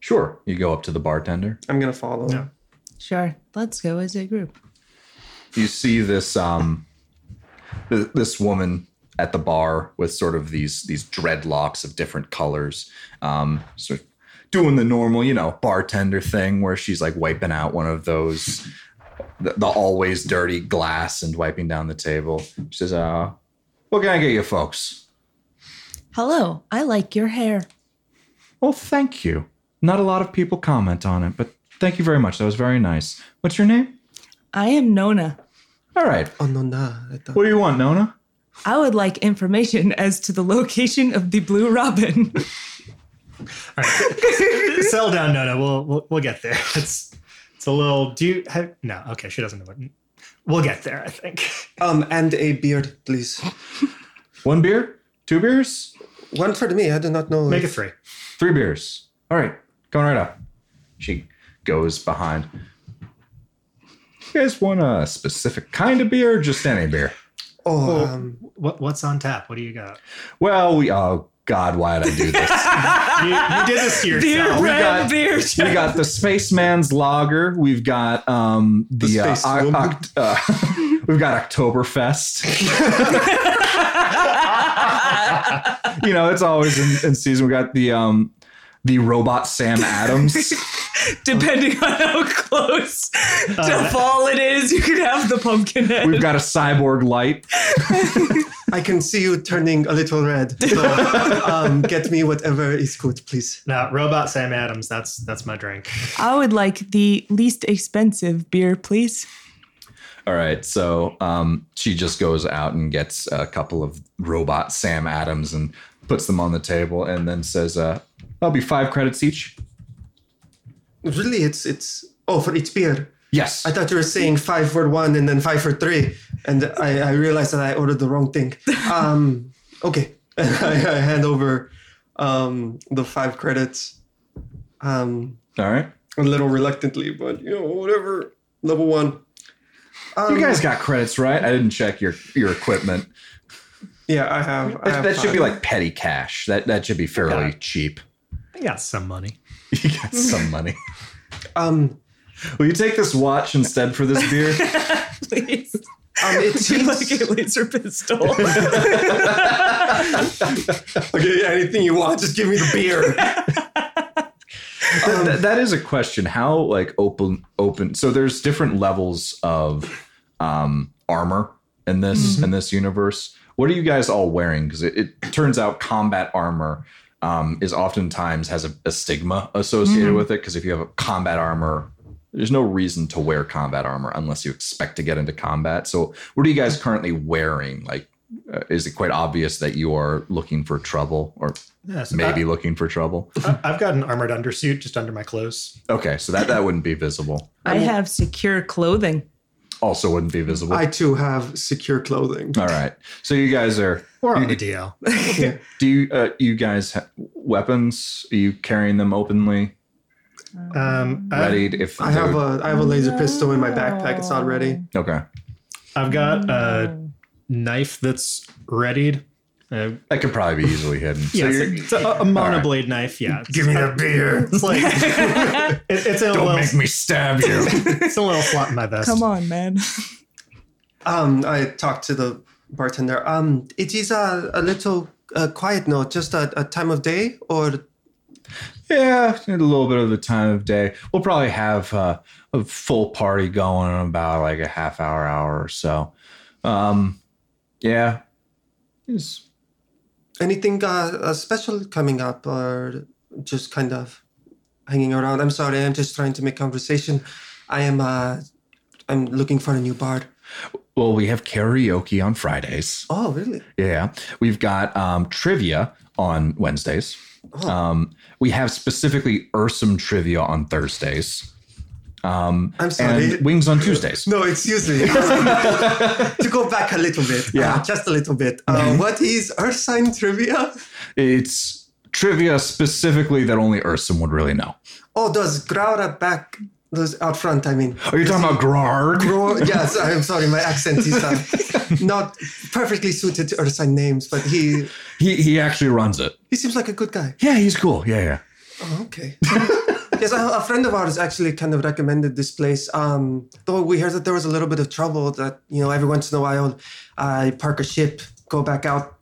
sure you go up to the bartender I'm gonna follow. Yeah. Sure. Let's go as a group. you see this um th- this woman at the bar with sort of these these dreadlocks of different colors um sort of doing the normal you know bartender thing where she's like wiping out one of those the, the always dirty glass and wiping down the table she says uh what can i get you folks Hello. I like your hair. well thank you not a lot of people comment on it but thank you very much that was very nice what's your name I am Nona. all right Oh no, nah. I thought- what do you want nona I would like information as to the location of the Blue Robin. All right. Settle down, Nona. We'll, we'll we'll get there. It's it's a little. Do you have? No. Okay. She doesn't know what. We'll get there. I think. Um, and a beard, please. one beer two beers One for me. I do not know. Make it three. Three beers. All right, going right up. She goes behind. You guys want a specific kind of beer or just any beer? Oh, um, What what's on tap? What do you got? Well, we oh God, why did I do this? You, you did this to beer, yourself. red got- beer. we got the Spaceman's Lager. We've got um the, The uh, Space Oc- Oct- uh, we've got Oktoberfest. you know, it's always in, in season. We got the um the robot Sam Adams. Depending on how close to that- fall it is, you could have the pumpkin head. We've got a cyborg light. I can see you turning a little red. So, um, get me whatever is good, please. Now, Robot Sam Adams. That's that's my drink. I would like the least expensive beer, please. All right, so um, she just goes out and gets a couple of robot Sam Adams and puts them on the table, and then says, uh, "That'll be five credits each." Really, it's it's oh for each beer. Yes. I thought you were saying five for one and then five for three, and I, I realized that I ordered the wrong thing. Um, okay, I, I hand over um, the five credits. Um, All right. a little reluctantly, but you know whatever. Level one. Um, You guys got credits, right? I didn't check your your equipment. Yeah, I have. I That, have that should be like petty cash. That that should be fairly Yeah. cheap. I got some money. You got some money. um. Will you take this watch instead for this beer? Please. Um, it seems like a laser pistol? okay. Anything you want, just give me the beer. Th- th- that is a question. How like open open? So there's different levels of um, armor in this in this universe. What are you guys all wearing? Because it, it turns out combat armor um, is oftentimes has a, a stigma associated with it because if you have a combat armor, there's no reason to wear combat armor unless you expect to get into combat. So, what are you guys currently wearing? Like, uh, is it quite obvious that you are looking for trouble, or Yeah, so maybe I- looking for trouble? I've got an armored undersuit just under my clothes. Okay, so that that wouldn't be visible. I have secure clothing. Also, wouldn't be visible. I too have secure clothing. All right, so you guys are. Or on the DL. Do you uh, you guys have weapons? Are you carrying them openly, Um, I- If I have a I have a laser pistol in my backpack. It's not ready. okay. I've got a knife that's readied. Uh, That could probably be easily hidden. Yeah, it's, you're- a, it's a, a monoblade knife. Yeah, Give me the beer. It's like it, it's a Don't little, make me stab you. it's in a little slot in my vest. Come on, man. Um, I talked to the bartender. Um, it is a, a little uh, quiet note, just a, a time of day, or yeah, a little bit of the time of day. We'll probably have uh, a full party going in about like a half hour, hour or so. Um, yeah. It's- anything uh, uh, special coming up, or just kind of hanging around. I'm sorry, I'm just trying to make conversation. I am uh, I'm looking for a new bard. well, we have karaoke on Fridays. Oh, really? Yeah. We've got um, trivia on Wednesdays. Um, we have specifically Ursum trivia on Thursdays. Um, I'm sorry. wings on Tuesdays. No, excuse me. to go back a little bit, Yeah. uh, just a little bit. Uh, what is Earth sign trivia? It's trivia specifically that only Ursum would really know. Oh, does Graura back? Those out front, I mean. Are you talking about Grarg? Gro- yes, I'm sorry, my accent is uh, not perfectly suited to Earth sign names, but he He he actually runs it. he seems like a good guy. Yeah, he's cool. Yeah, yeah. Oh, okay. yes, a, a friend of ours actually kind of recommended this place. Um, though we heard that there was a little bit of trouble that, you know, every once in a while I park a ship, go back out,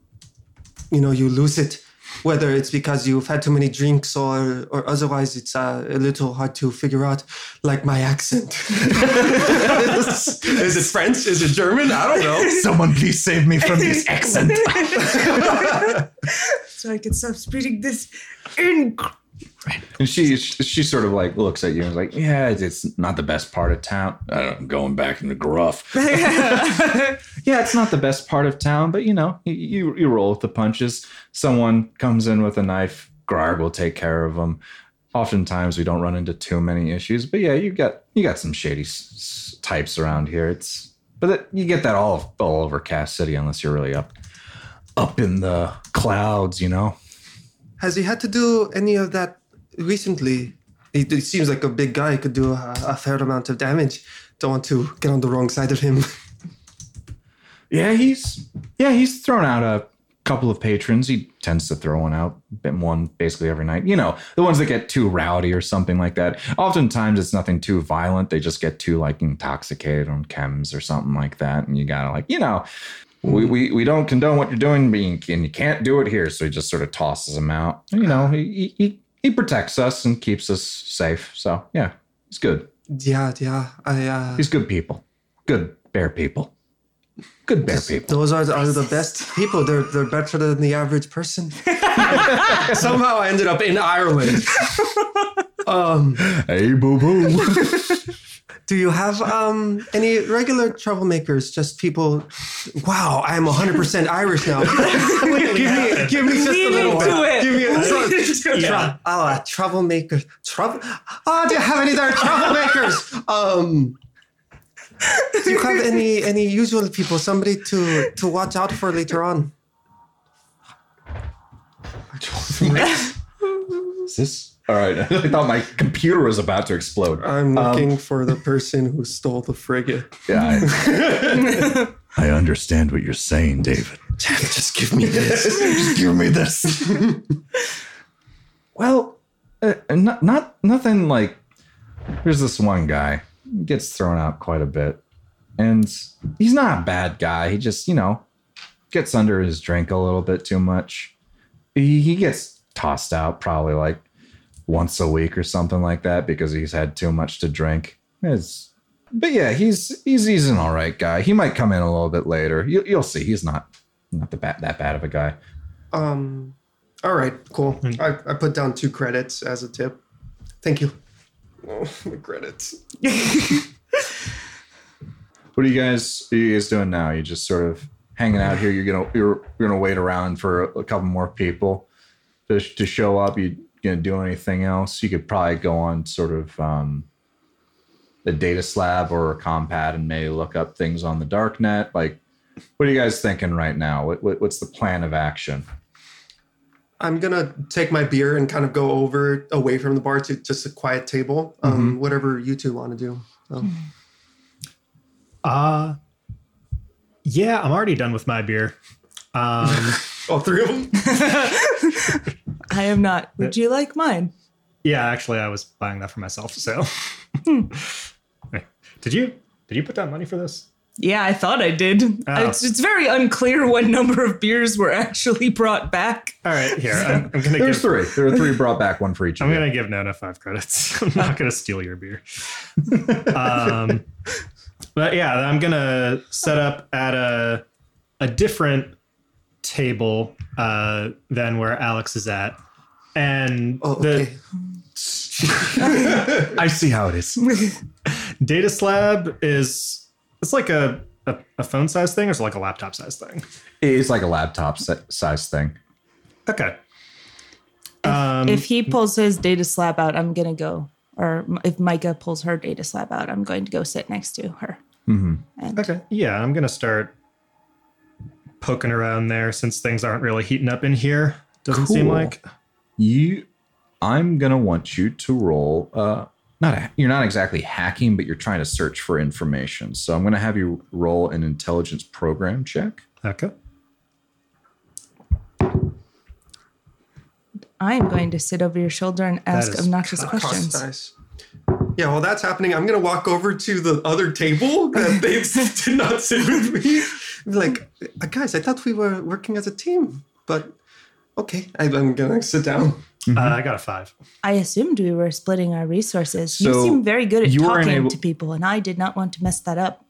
you know, you lose it. Whether it's because you've had too many drinks or or otherwise, it's uh, a little hard to figure out, like my accent. is it French? Is it German? I don't know. Someone please save me from this accent. so I can stop speaking this in. And she she sort of like looks at you and is like, yeah, it's not the best part of town. I don't know, going back in the gruff. yeah, it's not the best part of town, but you know, you you, you roll with the punches. Someone comes in with a knife, Grarg will take care of them. Oftentimes, we don't run into too many issues, but yeah, you got you got some shady s- s- types around here. It's but it, you get that all all over Cass City unless you're really up up in the clouds, you know. Has he had to do any of that recently? He, he seems like a big guy. He could do a, a fair amount of damage. Don't want to get on the wrong side of him. Yeah, he's yeah he's thrown out a couple of patrons. He tends to throw one out, one basically every night. You know, the ones that get too rowdy or something like that. Oftentimes, it's nothing too violent. They just get too like intoxicated on chems or something like that, and you gotta like you know. We, we, we don't condone what you're doing, and you can't do it here. So he just sort of tosses them out. You know, he, he, he protects us and keeps us safe. So yeah, he's good. yeah, yeah. I. Uh, He's good people. Good bear people. Good bear people. those are the, are the best people. They're they're better than the average person. Somehow I ended up in Ireland. um, Hey, boo boo. do you have um, any regular troublemakers? Just people. Wow, I am 100% Irish now. give me give me just a little. into it. Give me a tr- Yeah. Oh, a troublemaker. Trouble. Oh, do you have any there troublemakers? Um, do you have any any usual people, somebody to to watch out for later on? Is this? All right. I thought my computer was about to explode. I'm looking for the person who stole the frigate. Yeah. I, I understand what you're saying, David. Just give me this. Just give me this. well, uh, not, not nothing like. There's this one guy he gets thrown out quite a bit, and he's not a bad guy. He just, you know, gets under his drink a little bit too much. He, he gets tossed out probably like once a week or something like that because he's had too much to drink. It's, but yeah, he's he's he's an all right guy. He might come in a little bit later. You, you'll see. He's not not the bad, that bad of a guy. Um, All right, cool. I, I put down two credits as a tip. Thank you. Oh, my credits. What are you guys? Are you guys doing now? You just sort of hanging out here. You're gonna you're, you're gonna wait around for a, a couple more people to to show up. You gonna do anything else? You could probably go on sort of um, a data slab or a compad and maybe look up things on the dark net. Like, what are you guys thinking right now? What, what what's the plan of action? I'm gonna take my beer and kind of go over away from the bar to just a quiet table. Um, whatever you two want to do. So, Uh yeah, I'm already done with my beer. Um all three of them. I am not. Would you like mine? yeah, actually I was buying that for myself, so Did you did you put down money for this? Yeah, I thought I did. Oh. It's, it's very unclear what number of beers were actually brought back. All right, here. I'm, I'm gonna There's give three. There are three brought back, one for each. I'm of gonna give Nona five credits. I'm not gonna steal your beer. um, but yeah, I'm gonna set up at a a different table uh, than where Alex is at, and Oh, the okay. I see how it is. data slab is it's like a a, a phone size thing, or is it like a laptop size thing? It's like a laptop size thing. Okay. Um, if he pulls his data slab out, I'm gonna go. Or if Micah pulls her data slab out, I'm going to go sit next to her. And Okay. Yeah, I'm gonna start poking around there since things aren't really heating up in here. Doesn't seem like. you i'm gonna want you to roll uh not a, you're not exactly hacking but you're trying to search for information so i'm gonna have you roll an intelligence program check Okay. I'm going to sit over your shoulder and ask obnoxious cock- questions. Nice. Yeah, while that's happening, I'm gonna walk over to the other table that they did not sit with me. Be Like, "Uh, guys, I thought we were working as a team, but okay, I- I'm gonna sit down. Uh, I got a five. I assumed we were splitting our resources. So you seem very good at talking able- to people, and I did not want to mess that up.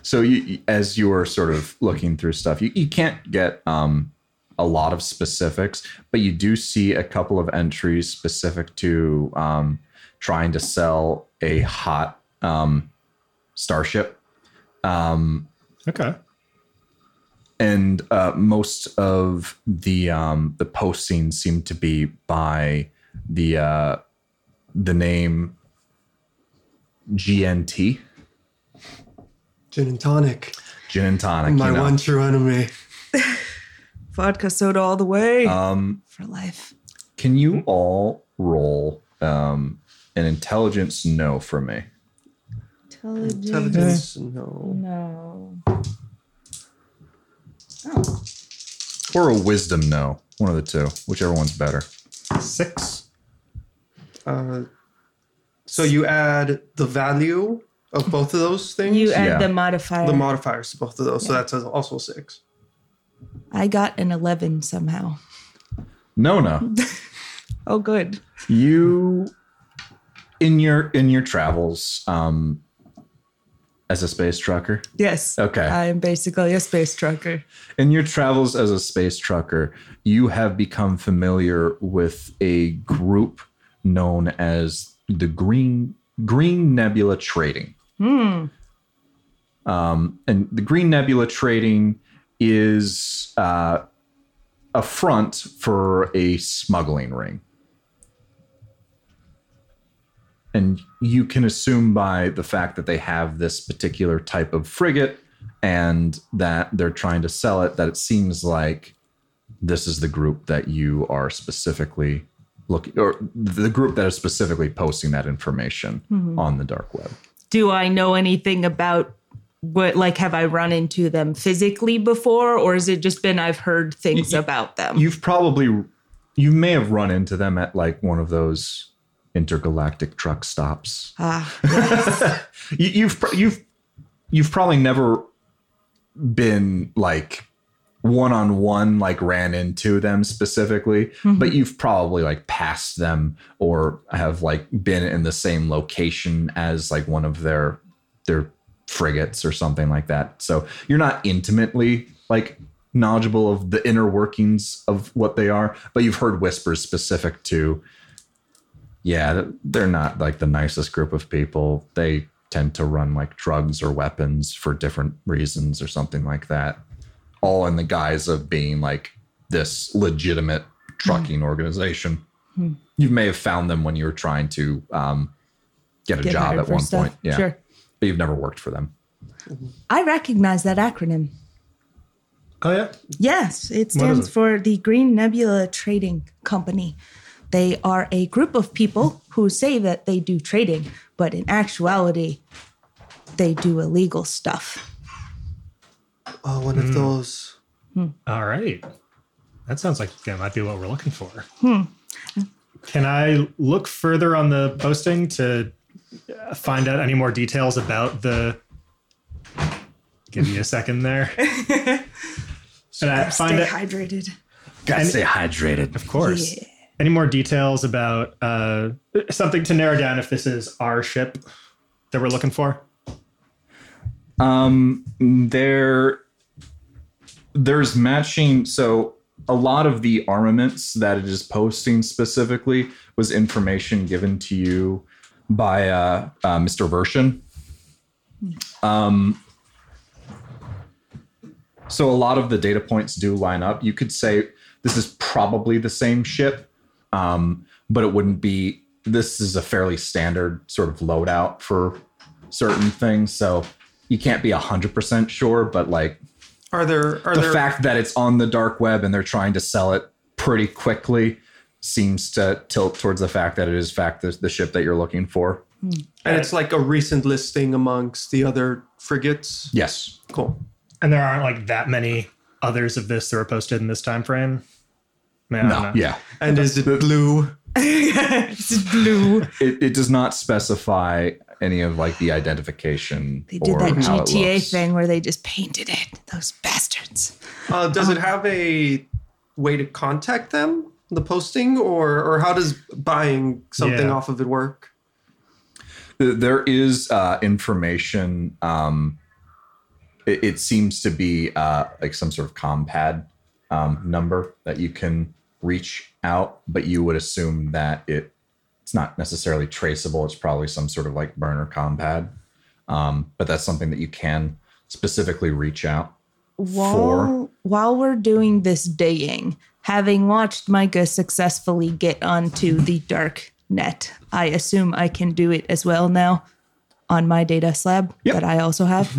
so you as you were sort of looking through stuff you, you can't get um a lot of specifics but you do see a couple of entries specific to um trying to sell a hot um starship um Okay. and uh, most of the um, the postings seem to be by the uh, the name GNT Gin and tonic, gin and tonic. my you know. one true enemy. Vodka soda all the way Um, for life. can you all roll um, an intelligence no for me? Intelligence. Intelligence, no. No. Oh, Or a wisdom no? One of the two, whichever one's better. Six. Uh, so you add the value of both of those things. you add Yeah. the modifier. the modifiers to both of those, so that's also six. I got an 11 somehow. No, no. Oh, good. you in your in your travels um, as a space trucker. Yes. Okay. I am basically a space trucker. In your travels as a space trucker, you have become familiar with a group known as the Green Green Nebula Trading. Hmm. Um, and the Green Nebula Trading is uh, a front for a smuggling ring. And you can assume by the fact that they have this particular type of frigate and that they're trying to sell it that it seems like this is the group that you are specifically looking or the group that is specifically posting that information mm-hmm. on the dark web. Do I know anything about what, like, have I run into them physically before, or has it just been I've heard things about them? You've probably you may have run into them at like one of those intergalactic truck stops. ah, you, you've you've you've probably never been like one on one like ran into them specifically but you've probably like passed them or have like been in the same location as like one of their their frigates or something like that so you're not intimately like knowledgeable of the inner workings of what they are, but you've heard whispers specific to, yeah, they're not like the nicest group of people. They tend to run like drugs or weapons for different reasons or something like that, all in the guise of being like this legitimate trucking organization. You may have found them when you were trying to um, get a Get job at one stuff. point. Yeah. Sure. But you've never worked for them. I recognize that acronym. Oh yeah. Yes, it stands it? for the Green Nebula Trading Company. They are a group of people who say that they do trading, but in actuality, they do illegal stuff. Oh, one Hmm. of those. All right. That sounds like that might be what we're looking for. Can I look further on the posting to uh, find out any more details about the? Give me a second there. and I find Stay it, hydrated. Gotta And- stay hydrated. of course. Yeah. Any more details about uh, something to narrow down if this is our ship that we're looking for? Um, there, there's matching. So a lot of the armaments that it is posting specifically was information given to you by uh, uh, Mr. Vershin. Um, so a lot of the data points do line up. You could say this is probably the same ship, um, but it wouldn't be. This is a fairly standard sort of loadout for certain things, so you can't be hundred percent sure. But like Are there are the there fact that it's on the dark web and they're trying to sell it pretty quickly seems to tilt towards the fact that it is fact the, the ship that you're looking for. and it's like a recent listing amongst the other frigates? Yes. Cool. And there aren't like that many others of this that were posted in this time frame. Man, No. Yeah. And is it blue? it's blue. It, it does not specify any of like the identification. They did or that how GTA thing where they just painted it. Those bastards. Uh, does it have a way to contact them? The posting, or or how does buying something Yeah. off of it work? there is uh, information. Um, it, it seems to be uh, like some sort of compad um, number that you can reach out, but you would assume that it it's not necessarily traceable. It's probably some sort of like burner compad, um, but that's something that you can specifically reach out. While, while we're doing this digging, having watched Micah successfully get onto the dark net, I assume I can do it as well now on my data slab Yep. that I also have.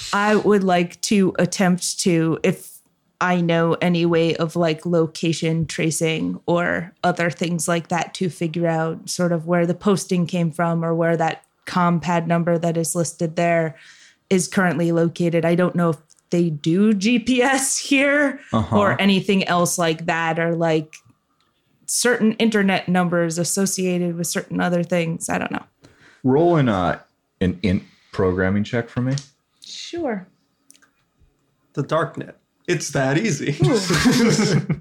I would like to attempt to, if I know any way of like location tracing or other things like that to figure out sort of where the posting came from or where that compad number that is listed there is currently located. I don't know if they do GPS here Uh-huh. or anything else like that or like certain internet numbers associated with certain other things. I don't know. Roll in a an int programming check for me. Sure. The darknet. It's that easy.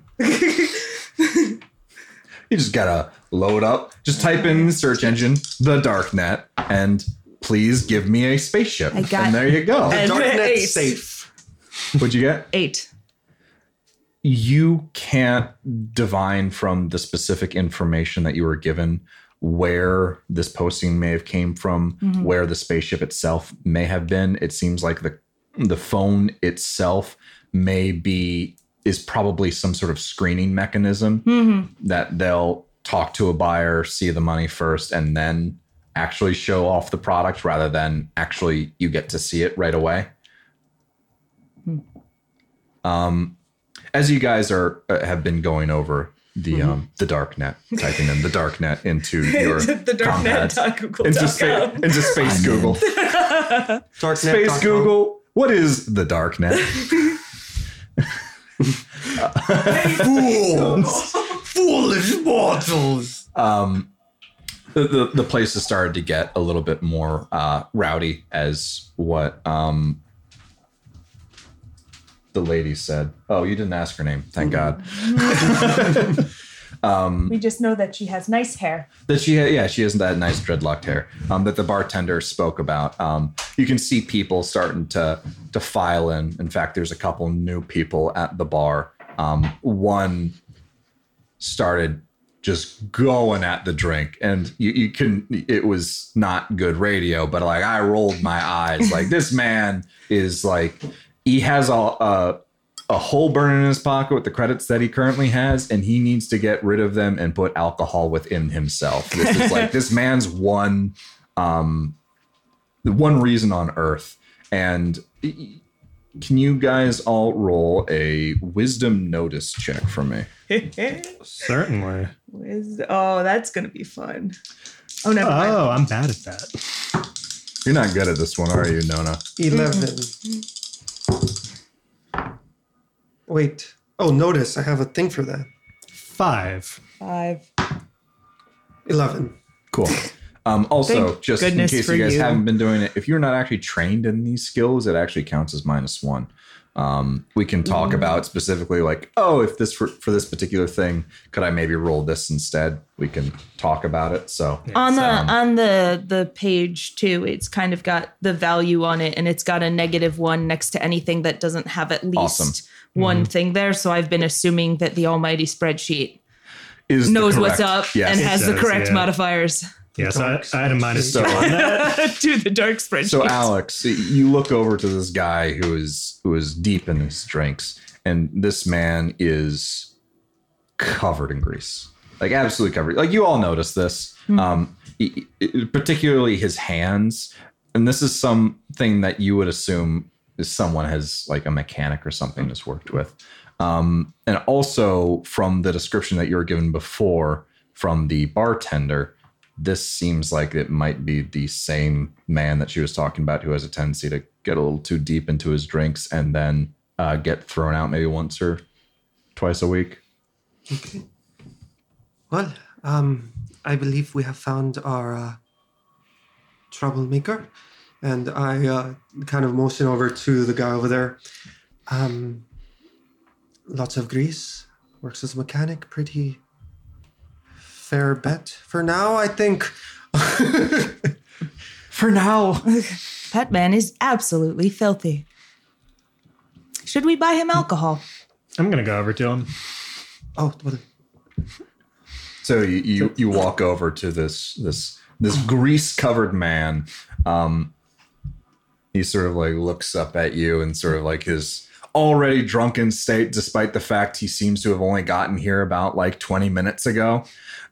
You just gotta load up. Just type in the search engine, the darknet, and please give me a spaceship. I got- and there you go. And- darknet safe. What'd you get? Eight. You can't divine from the specific information that you were given where this posting may have came from, mm-hmm. where the spaceship itself may have been. It seems like the the phone itself may be is probably some sort of screening mechanism that they'll talk to a buyer, see the money first, and then actually show off the product rather than actually you get to see it right away. Um, as you guys are uh, have been going over the um the dark net, typing in the dark net into your compads, into, spa- into space Google, Darknet. space Google. What is the dark net? Fools. Foolish mortals. um, the, the the place has started to get a little bit more uh, rowdy, as what um, the lady said. Oh, you didn't ask her name, thank God. Um, We just know that she has nice hair. that she yeah she has that nice dreadlocked hair um, that the bartender spoke about. Um, you can see people starting to to file in. In fact there's a couple new people at the bar. Um, one started just going at the drink and you, you can it was not good radio but like i rolled my eyes like this man is like he has a, a a hole burn in his pocket with the credits that he currently has, and he needs to get rid of them and put alcohol within himself. This is like this man's one, um, the one reason on earth. And can you guys all roll a wisdom notice check for me? Certainly. Wiz- oh, that's gonna be fun. Oh, never mind. Oh, I'm bad at that. You're not good at this one, are you, Nona? 11. Wait. Oh, notice I have a thing for that. Five. Five. 11. Cool. Um, also, Thank just in case you guys you. haven't been doing it, if you're not actually trained in these skills, it actually counts as minus one. Um, we can talk about specifically like, oh, if this for, for this particular thing, could I maybe roll this instead? We can talk about it. So on the um, on the the page too it's kind of got the value on it and it's got a negative one next to anything that doesn't have at least Awesome. One thing there so i've been assuming that the almighty spreadsheet is the knows what's up Yes. and has the correct yeah. modifiers Yeah, so I, I had a minus So- two on that. to the dark spreadsheet So Alex, you look over to this guy who is who is deep in his drinks, and this man is covered in grease, like absolutely covered. Like you all notice this, um, e- e- particularly his hands. And this is something that you would assume is someone has like a mechanic or something that's worked with. Um, and also from the description that you were given before from the bartender, this seems like it might be the same man that she was talking about who has a tendency to get a little too deep into his drinks and then uh, get thrown out maybe once or twice a week. Okay. Well, um, I believe we have found our uh, troublemaker. And I uh, kind of motion over to the guy over there. Um, lots of grease, works as a mechanic, pretty fair bet. For now, I think. For now. that man is absolutely filthy should we buy him alcohol I'm gonna go over to him. Oh, well, So you, you you walk over to this this this grease covered man. Um, he sort of like looks up at you and sort of like his already drunken state, despite the fact he seems to have only gotten here about like 20 minutes ago,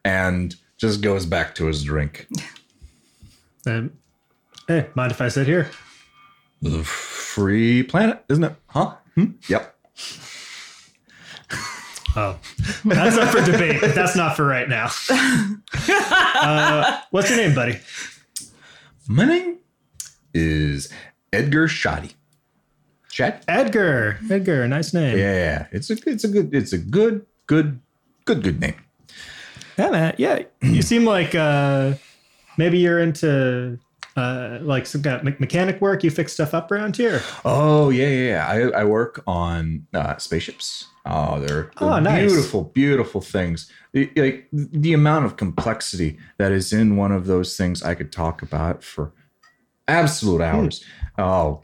and just goes back to his drink. Um, hey, mind if I sit here? The free planet, isn't it? Huh? Hmm? Yep. Oh, that's up for debate. but That's not for right now. Uh, what's your name, buddy? My name is Edgar Shoddy. Shad? Edgar. Edgar, nice name. Yeah, it's a it's a good it's a good good good good name. Yeah, man. Yeah, you seem like uh, maybe you're into uh, like some kind of me- mechanic work. You fix stuff up around here. Oh yeah, yeah. yeah. I, I work on uh, spaceships. Oh, they're, they're Oh, nice. beautiful, beautiful things. The- Like the amount of complexity that is in one of those things, I could talk about for absolute hours. Oh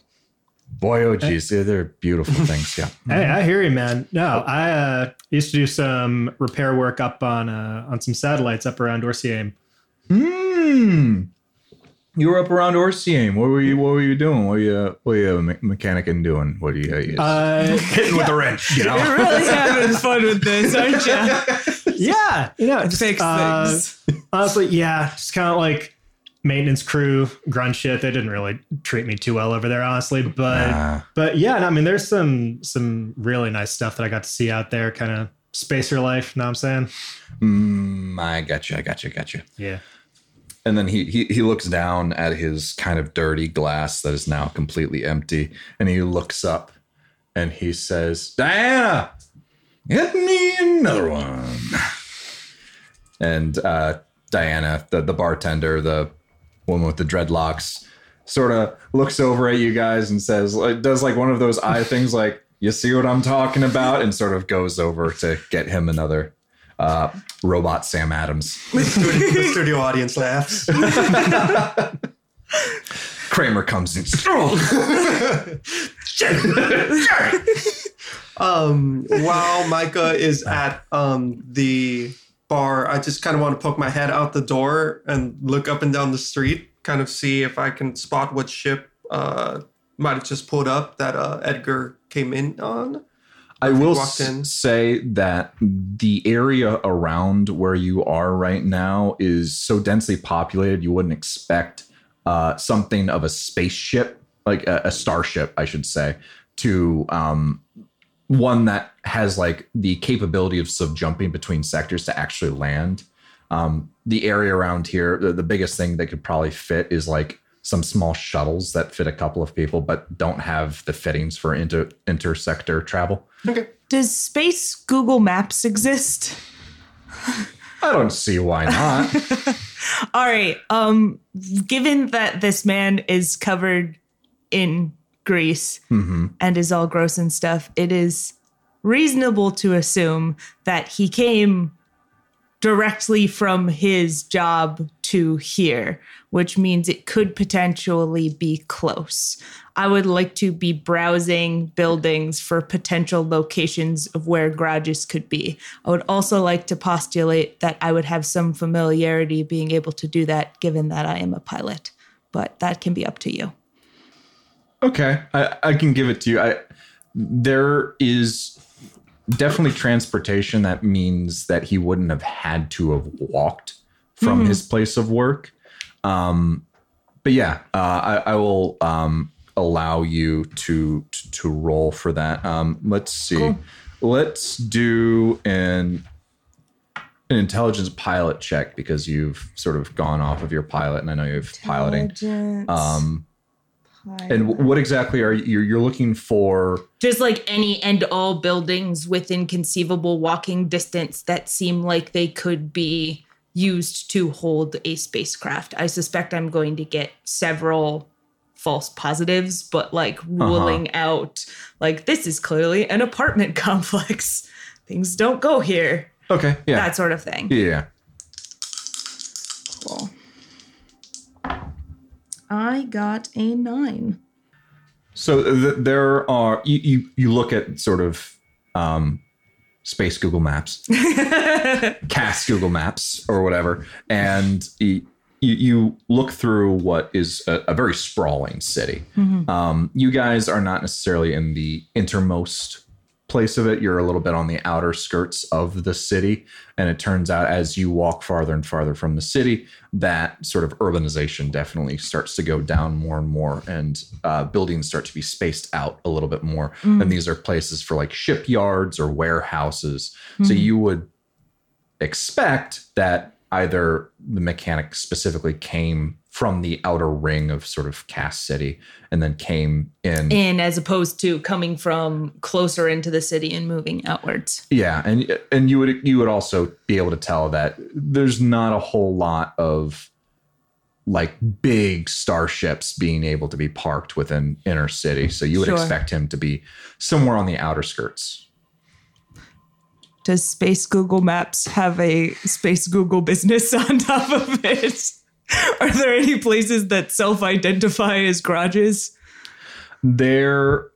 boy, oh geez, they're, they're beautiful things. Yeah. Hey, I hear you, man. No, I uh, used to do some repair work up on uh, on some satellites up around Orsier. Hmm. You were up around Orsium. What were you? What were you doing? What were you? What were you me- mechanic and doing? What are you? you Uh, hitting with the wrench, you know? You're really having fun with this, aren't you? yeah, you know, just, Fix uh, things. honestly, yeah, just kind of like maintenance crew grunt shit. They didn't really treat me too well over there, honestly. But Ah. but yeah, no, I mean, there's some some really nice stuff that I got to see out there. Kind of spacer life. Know what I'm saying? Mm, I got you. I got you. Got you. Yeah. And then he, he he looks down at his kind of dirty glass that is now completely empty, and he looks up, and he says, "Diana, get me another one." And uh, Diana, the the bartender, the woman with the dreadlocks, sort of looks over at you guys and says, like, does like one of those eye things, like, "You see what I'm talking about?" and sort of goes over to get him another uh, robot Sam Adams. The studio, the studio audience laughs. Kramer comes in. Strong. Um, while Micah is at um, the bar, I just kind of want to poke my head out the door and look up and down the street, kind of see if I can spot what ship uh, might have just pulled up that uh, Edgar came in on. I will s- say that the area around where you are right now is so densely populated, you wouldn't expect uh, something of a spaceship, like a, a starship, I should say, to um, one that has like the capability of subjumping between sectors to actually land. Um, the area around here, the, the biggest thing that could probably fit is like some small shuttles that fit a couple of people, but don't have the fittings for inter intersector travel. Okay. Does space Google Maps exist? I don't see why not. All right. Um, given that this man is covered in grease hmm and is all gross and stuff, it is reasonable to assume that he came directly from his job to here, which means it could potentially be close. I would like to be browsing buildings for potential locations of where garages could be. I would also like to postulate that I would have some familiarity being able to do that given that I am a pilot, but that can be up to you. Okay, I, I can give it to you. I there is definitely transportation that means that he wouldn't have had to have walked from his place of work. Um, but yeah, uh, I, I will um, allow you to, to to roll for that. Um, let's see. Cool. Let's do an an intelligence pilot check because you've sort of gone off of your pilot, and I know you have piloting. And what exactly are you? You're looking for? just like any and all buildings within conceivable walking distance that seem like they could be used to hold a spacecraft. I suspect I'm going to get several false positives, but like uh-huh. ruling out like this is clearly an apartment complex. Things don't go here. Okay, yeah, That sort of thing. yeah. Cool. I got a nine. So th- there are you, you you look at sort of um, space Google Maps, cast Google Maps or whatever, and you, you look through what is a, a very sprawling city. Um, you guys are not necessarily in the innermost place of it. You're a little bit on the outer skirts of the city. And it turns out as you walk farther and farther from the city, that sort of urbanization definitely starts to go down more and more. And uh, buildings start to be spaced out a little bit more. And these are places for like shipyards or warehouses. So you would expect that either the mechanic specifically came from the outer ring of sort of Cast City and then came in. in as opposed to coming from closer into the city and moving outwards. Yeah, and and you would you would also be able to tell that there's not a whole lot of like big starships being able to be parked within inner city. So you would Sure. expect him to be somewhere on the outer skirts. Does Space Google Maps have a Space Google business on top of it? Are there any places that self identify as garages? There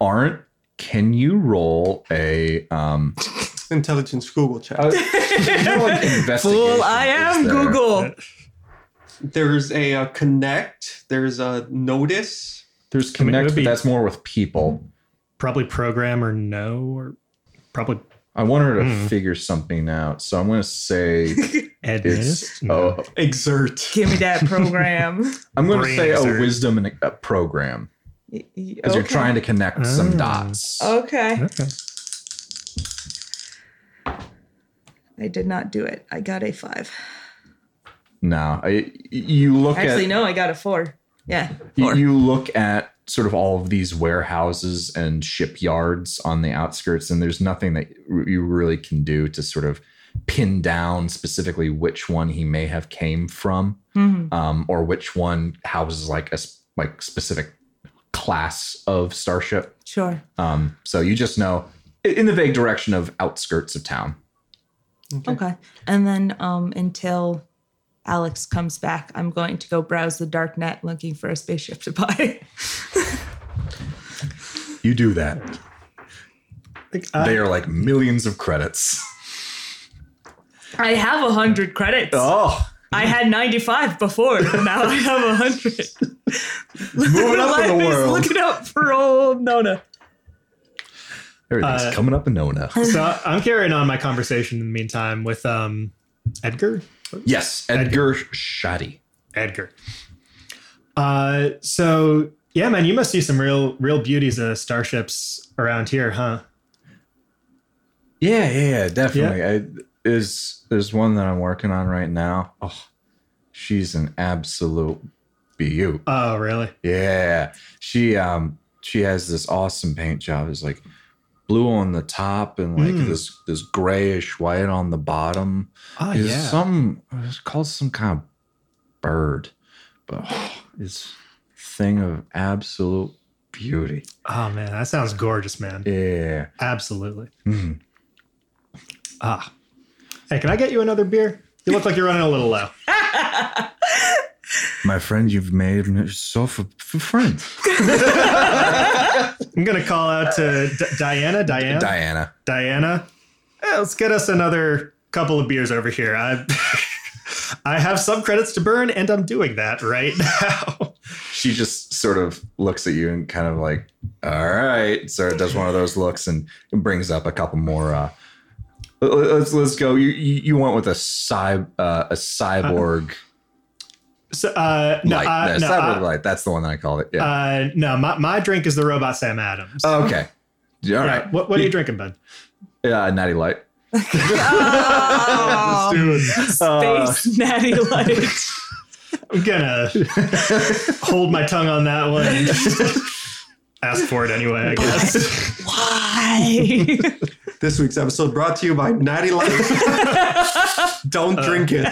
aren't. Can you roll a um Intelligence Google chat. uh, you know, like Fool, I am there. Google. There's a uh, connect. There's a notice. There's I mean, it connect, but that's more with people. Probably program or no, or probably I want her to Hmm. figure something out. So I'm going to say admin. it's. Oh, Exert. Give me that program. I'm going to Brain say a wisdom and a, a program because you're trying to connect some Oh. dots. Okay. Okay. I did not do it. I got a five. No, I, you look Actually, at no, I got a four. Yeah. Four. you look at sort of all of these warehouses and shipyards on the outskirts, and there's nothing that you really can do to sort of pin down specifically which one he may have came from, Mhm. um, or which one houses like a like specific class of starship. Sure. Um, so you just know in the vague direction of outskirts of town. Okay. And then um, until Alex comes back, I'm going to go browse the dark net looking for a spaceship to buy. You do that. I- They are like millions of credits. I have a hundred credits. Oh, I had 95 before. Now I have a hundred. moving up in the Life is world. Looking up for old Nona. Everything's Uh, coming up in Nona. so I'm carrying on my conversation in the meantime with um, Edgar. Yes, Edgar Shadi. Edgar. Uh, so yeah, man, you must see some real, real beauties of starships around here, huh? Yeah, yeah, yeah, definitely. Is there's one that I'm working on right now. Oh, she's an absolute beaut. Oh, really? Yeah, she um she has this awesome paint job. It's like blue on the top and like Mm. this this grayish white on the bottom. Oh, It's yeah. some it's called some kind of bird, but oh, it's thing of absolute beauty. oh man, that sounds gorgeous, man. Yeah. Absolutely. Mhm. Ah. Hey, can I get you another beer? You look like you're running a little low. My friend, you've made yourself a, a friend. I'm gonna call out to D- Diana. Diana. Diana. Diana. eh, let's get us another couple of beers over here. I I have some credits to burn, and I'm doing that right now. She just sort of looks at you and kind of like, all right. Sort of does one of those looks and brings up a couple more. Uh, let's let's go. You you, you went with a cy, uh, a cyborg So, uh, no, light. uh, no, cyborg uh, light. That's the one that I called it. Yeah. uh, no. My, my drink is the robot Sam Adams. Oh, okay. All Yeah, right. What, what are you drinking, Ben? Yeah, natty light. Oh, space natty light. I'm gonna hold my tongue on that one. And Ask for it anyway, I guess. Why? This week's episode brought to you by Natty Light. Don't drink it.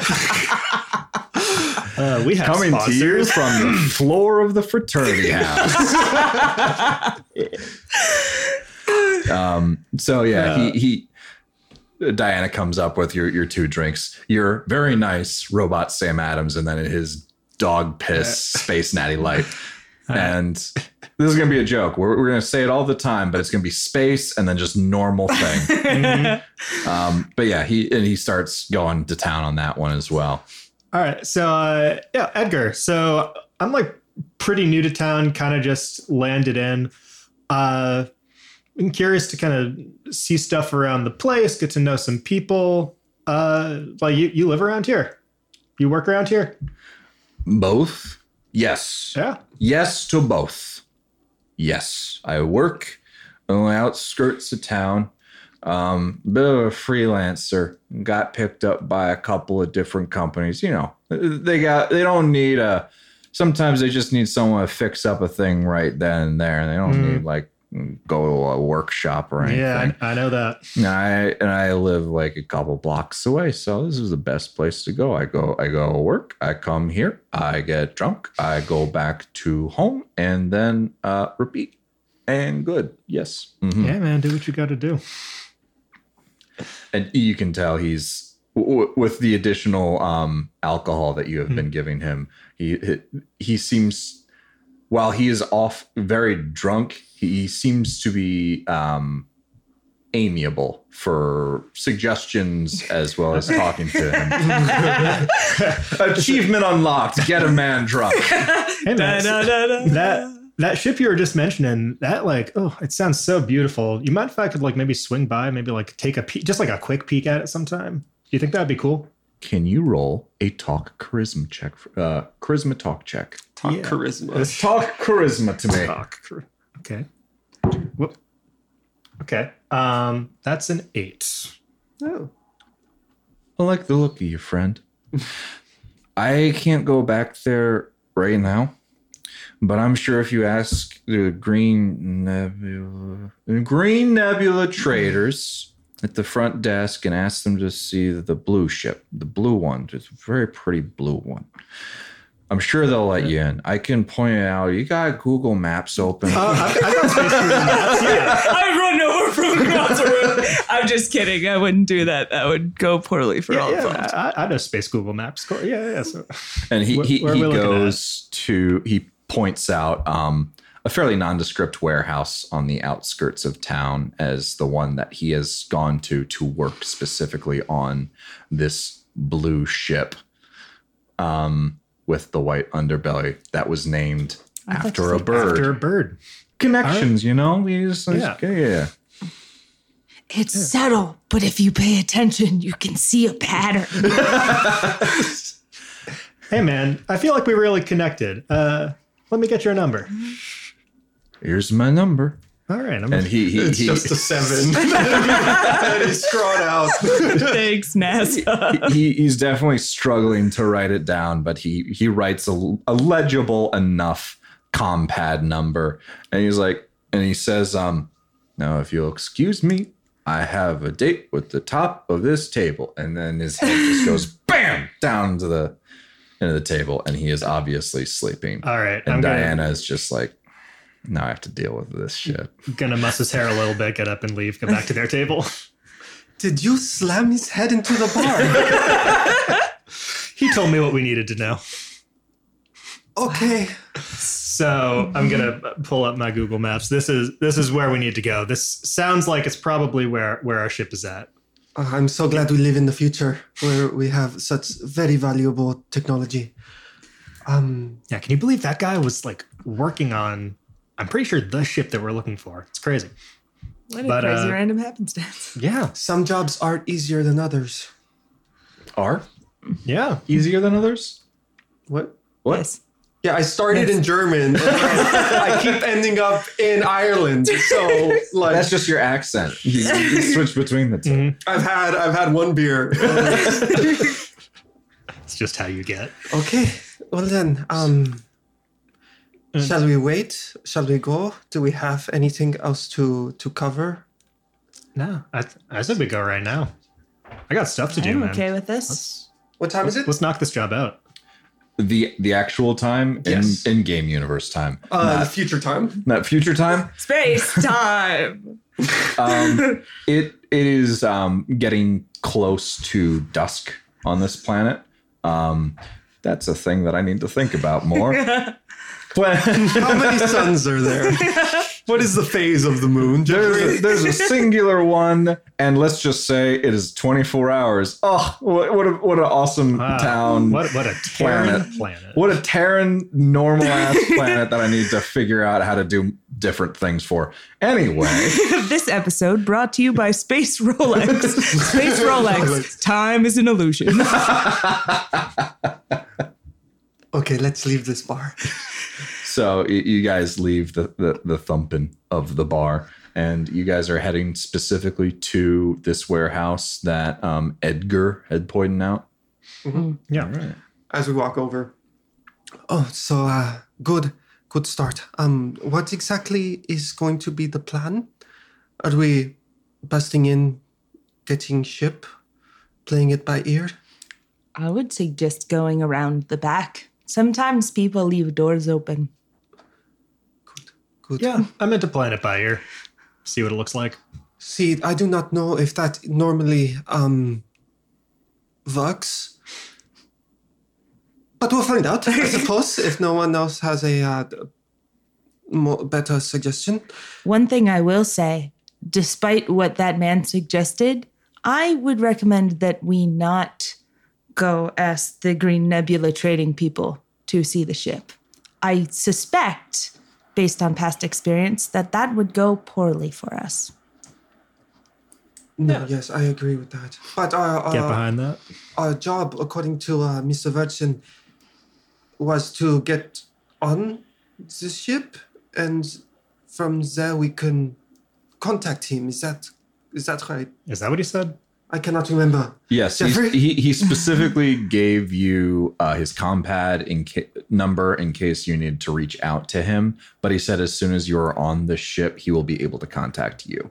Uh, we have Coming to you from the floor of the fraternity house. um, so yeah, he he Diana comes up with your your two drinks. Your very nice robot Sam Adams, and then his dog piss space natty light. And this is gonna be a joke. We're, we're gonna say it all the time, but it's gonna be space and then just normal thing. Mhm. um, but yeah, he and he starts going to town on that one as well. All right. So, uh, yeah, Edgar. So I'm like pretty new to town, kind of just landed in. Uh, I'm curious to kind of see stuff around the place, get to know some people. Uh, like you, you live around here. You work around here. Both, yes. Yeah. Yes to both. Yes, I work on the outskirts of town. Um, bit of a freelancer. Got picked up by a couple of different companies. You know, they got they don't need a. Sometimes they just need someone to fix up a thing right then and there. They don't Mm. need like go to a workshop or anything. Yeah, I, I know that. And I and I live like a couple blocks away, so this is the best place to go. I go, I go to work, I come here, I get drunk, I go back to home, and then uh, repeat. And good, yes. Mhm. Yeah, man, do what you got to do. And you can tell he's with the additional um, alcohol that you have been giving him. He he seems, while he is off very drunk, he seems to be um, amiable for suggestions as well as talking to him. Achievement unlocked. Get a man drunk. Hey, man, so that that ship you were just mentioning, that like, oh, it sounds so beautiful. You mind if I could like maybe swing by, maybe like take a peek, just like a quick peek at it sometime? Do you think that'd be cool? Can you roll a talk charisma check? Uh, charisma talk check. Talk Yeah. charisma. Talk charisma to me. Talk. Okay. Whoop. Okay. Um, that's an eight. Oh. I like the look of you, friend. I can't go back there right now, but I'm sure if you ask the Green Nebula, Green Nebula traders at the front desk and ask them to see the blue ship, the blue one, just a very pretty blue one. I'm sure they'll let you in. I can point it out. You got Google Maps open. Uh, I've, I've got space for maps. Yeah. I run over from across the room. I'm just kidding. I wouldn't do that. That would go poorly for all yeah, involved. I, I know space Google Maps. Cool. Yeah, yeah. So And he he, he goes to he points out um, a fairly nondescript warehouse on the outskirts of town as the one that he has gone to to work specifically on this blue ship um, with the white underbelly that was named thought after a bird. after a bird. Connections, you know. He's, he's- Yeah. yeah, yeah. It's subtle, but if you pay attention, you can see a pattern. Hey, man, I feel like we really connected. Uh, let me get your number. Here's my number. All right. I'm And he he, It's he just a seven. and he's scrawled out. Thanks, NASA. he, he's definitely struggling to write it down, but he he writes a, a legible enough compad number, and he's like, and he says, um, now if you'll excuse me, I have a date with the top of this table, and then his head just goes bam down to the into the table, and he is obviously sleeping, All right. and I'm gonna, Diana is just like. Now I have to deal with this shit. gonna muss his hair a little bit, get up and leave, go back to their table. Did you slam his head into the bar? he told me what we needed to know. okay. So I'm gonna pull up my Google Maps. This is this is where we need to go. This sounds like it's probably where where our ship is at. Uh, I'm so glad we live in the future where we have such very valuable technology. Um, Yeah, can you believe that guy was like working on? I'm pretty sure the ship that we're looking for. It's crazy. What a But, crazy uh, random happenstance. Yeah, some jobs are easier than others. Are yeah. easier than others? What? What? Yes. Yeah, I started Yes. in German. I keep ending up in Ireland. So like That's just your accent. You, you switch between the 2 I've had I've had one beer. It's just how you get. okay. Well then, um Mm. shall we wait? Shall we go? Do we have anything else to to cover? No, I I said we go right now. I got stuff to do, I'm man. okay with this. Let's, What time is it? let's knock this job out. the the actual time Yes. in in game universe time Uh, not, future time. not future time Space time. um it it is um getting close to dusk on this planet um that's a thing that i need to think about more but How many suns are there? what is the phase of the moon? there's a, there's a singular one and let's just say it is 24 hours oh what, what a what an awesome Wow. town What what a Terran planet. planet. What a Terran normal ass planet that I need to figure out how to do different things for. Anyway, this episode brought to you by Space Rolex. Space Rolex. Time is an illusion. Okay, let's leave this bar. so you guys leave the, the, the thumping of the bar and you guys are heading specifically to this warehouse that um, Edgar had pointed out. yeah. right. As we walk over. Oh, so uh good good start. Um what exactly is going to be the plan? Are we busting in, getting ship, playing it by ear? I would suggest going around the back. Sometimes people leave doors open. Good. Yeah, I meant to plan it by ear. See what it looks like. See, I do not know if that normally um works. But we'll find out, I suppose, if no one else has a uh, more better suggestion. One thing I will say, despite what that man suggested, I would recommend that we not go ask the Green Nebula trading people to see the ship. I suspect, based on past experience, that that would go poorly for us. No, yes, I agree with that. But our, Get behind that. our job, according to uh, Mr. Virgin, was to get on the ship, and from there we can contact him. Is that is that right? Is that what he said? I cannot remember. Yes, he he specifically gave you uh, his compad in ca- number in case you need to reach out to him. But he said as soon as you are on the ship, he will be able to contact you.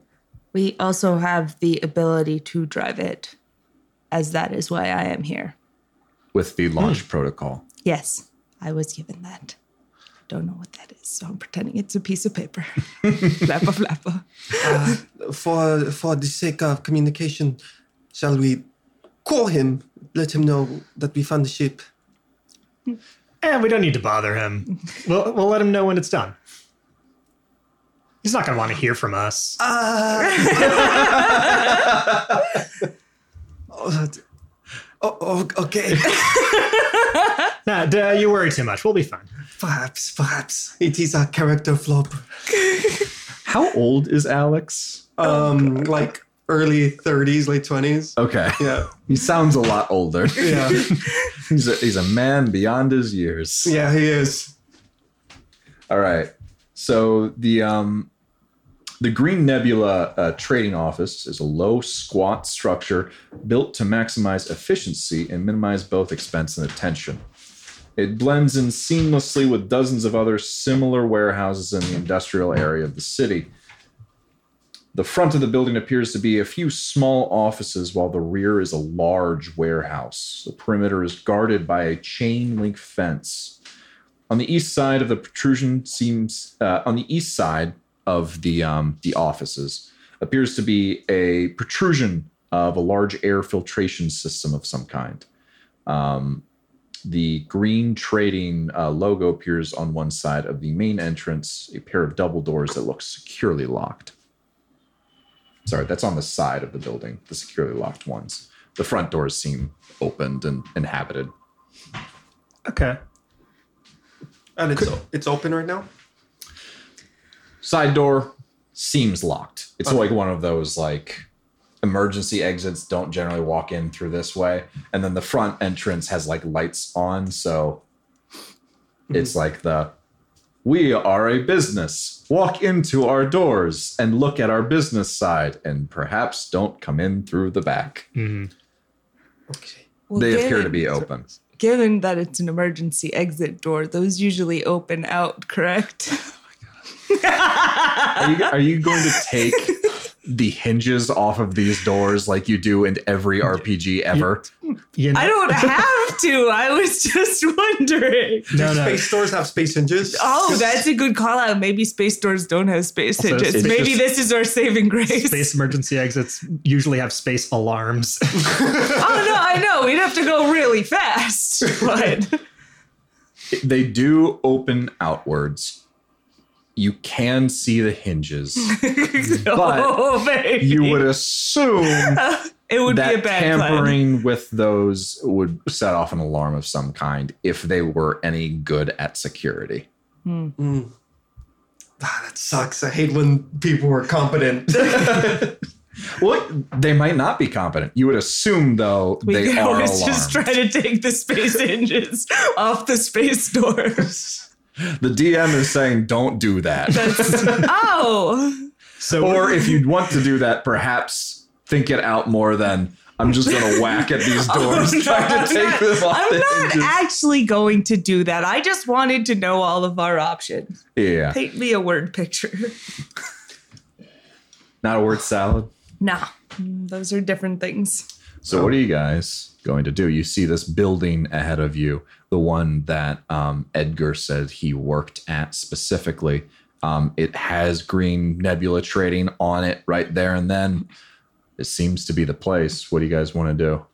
We also have the ability to drive it, as that is why I am here. with the launch protocol. Yes, I was given that. don't know what that is, so I'm pretending it's a piece of paper. flappa flappa. Uh, for for the sake of communication, shall we call him? Let him know that we found the ship. And we don't need to bother him. We'll we'll let him know when it's done. He's not gonna want to hear from us. Oh, oh, okay. Nah, duh, you worry too much. We'll be fine. perhaps, perhaps it is a character flaw. How old is Alex? Um, like early 30s, late 20s. Okay. Yeah, He sounds a lot older. yeah, he's a he's a man beyond his years. yeah. He is. All right. So the um the Green Nebula uh, trading office is a low, squat structure built to maximize efficiency and minimize both expense and attention. It blends in seamlessly with dozens of other similar warehouses in the industrial area of the city. The front of the building appears to be a few small offices, while the rear is a large warehouse. The perimeter is guarded by a chain link fence. On the east side of the protrusion seems uh, on the east side of the um, the offices appears to be a protrusion of a large air filtration system of some kind. Um, the green trading uh, logo appears on one side of the main entrance, a pair of double doors that look securely locked. Sorry, that's on the side of the building, the securely locked ones. The front doors seem opened and inhabited. Okay. And it's it's open right now. Side door seems locked. It's like one of those like emergency exits don't generally walk in through this way. And then the front entrance has like lights on, so mm-hmm. it's like the we are a business. Walk into our doors and look at our business side and perhaps don't come in through the back. Mm-hmm. Okay. Well, they appear to be open. Given that it's an emergency exit door, those usually open out, correct? Oh Are you, are you going to take the hinges off of these doors like you do in every RPG ever? You know, I don't have to. I was just wondering. no, no. Space doors have space hinges. Oh, that's a good call out. Maybe space doors don't have space Also, hinges. it's Maybe just- this is our saving grace. Space emergency exits usually have space alarms. Oh no, I know. We'd have to go really fast. But They do open outwards. You can see the hinges. oh. You would assume it would be a that bad plan. tampering with those would set off an alarm of some kind if they were any good at security. Ah, that sucks. I hate when people are competent. Well, they might not be competent. You would assume, though, We they could are always alarmed. just try to take the space hinges off the space doors. The DM is saying, "Don't do that." Oh. So or if you want to do that, perhaps think it out more than I'm just going to whack at these doors Oh, no, trying to I'm take not- them off I'm the not hinges. actually going to do that. I just wanted to know all of our options. yeah, Paint me a word picture. not a word salad. Nah, mm, those are different things. So, what are you guys going to do? You see this building ahead of you, the one that um, Edgar said he worked at specifically. Um, it has green nebula trading on it right there and then. It seems to be the place. What do you guys want to do?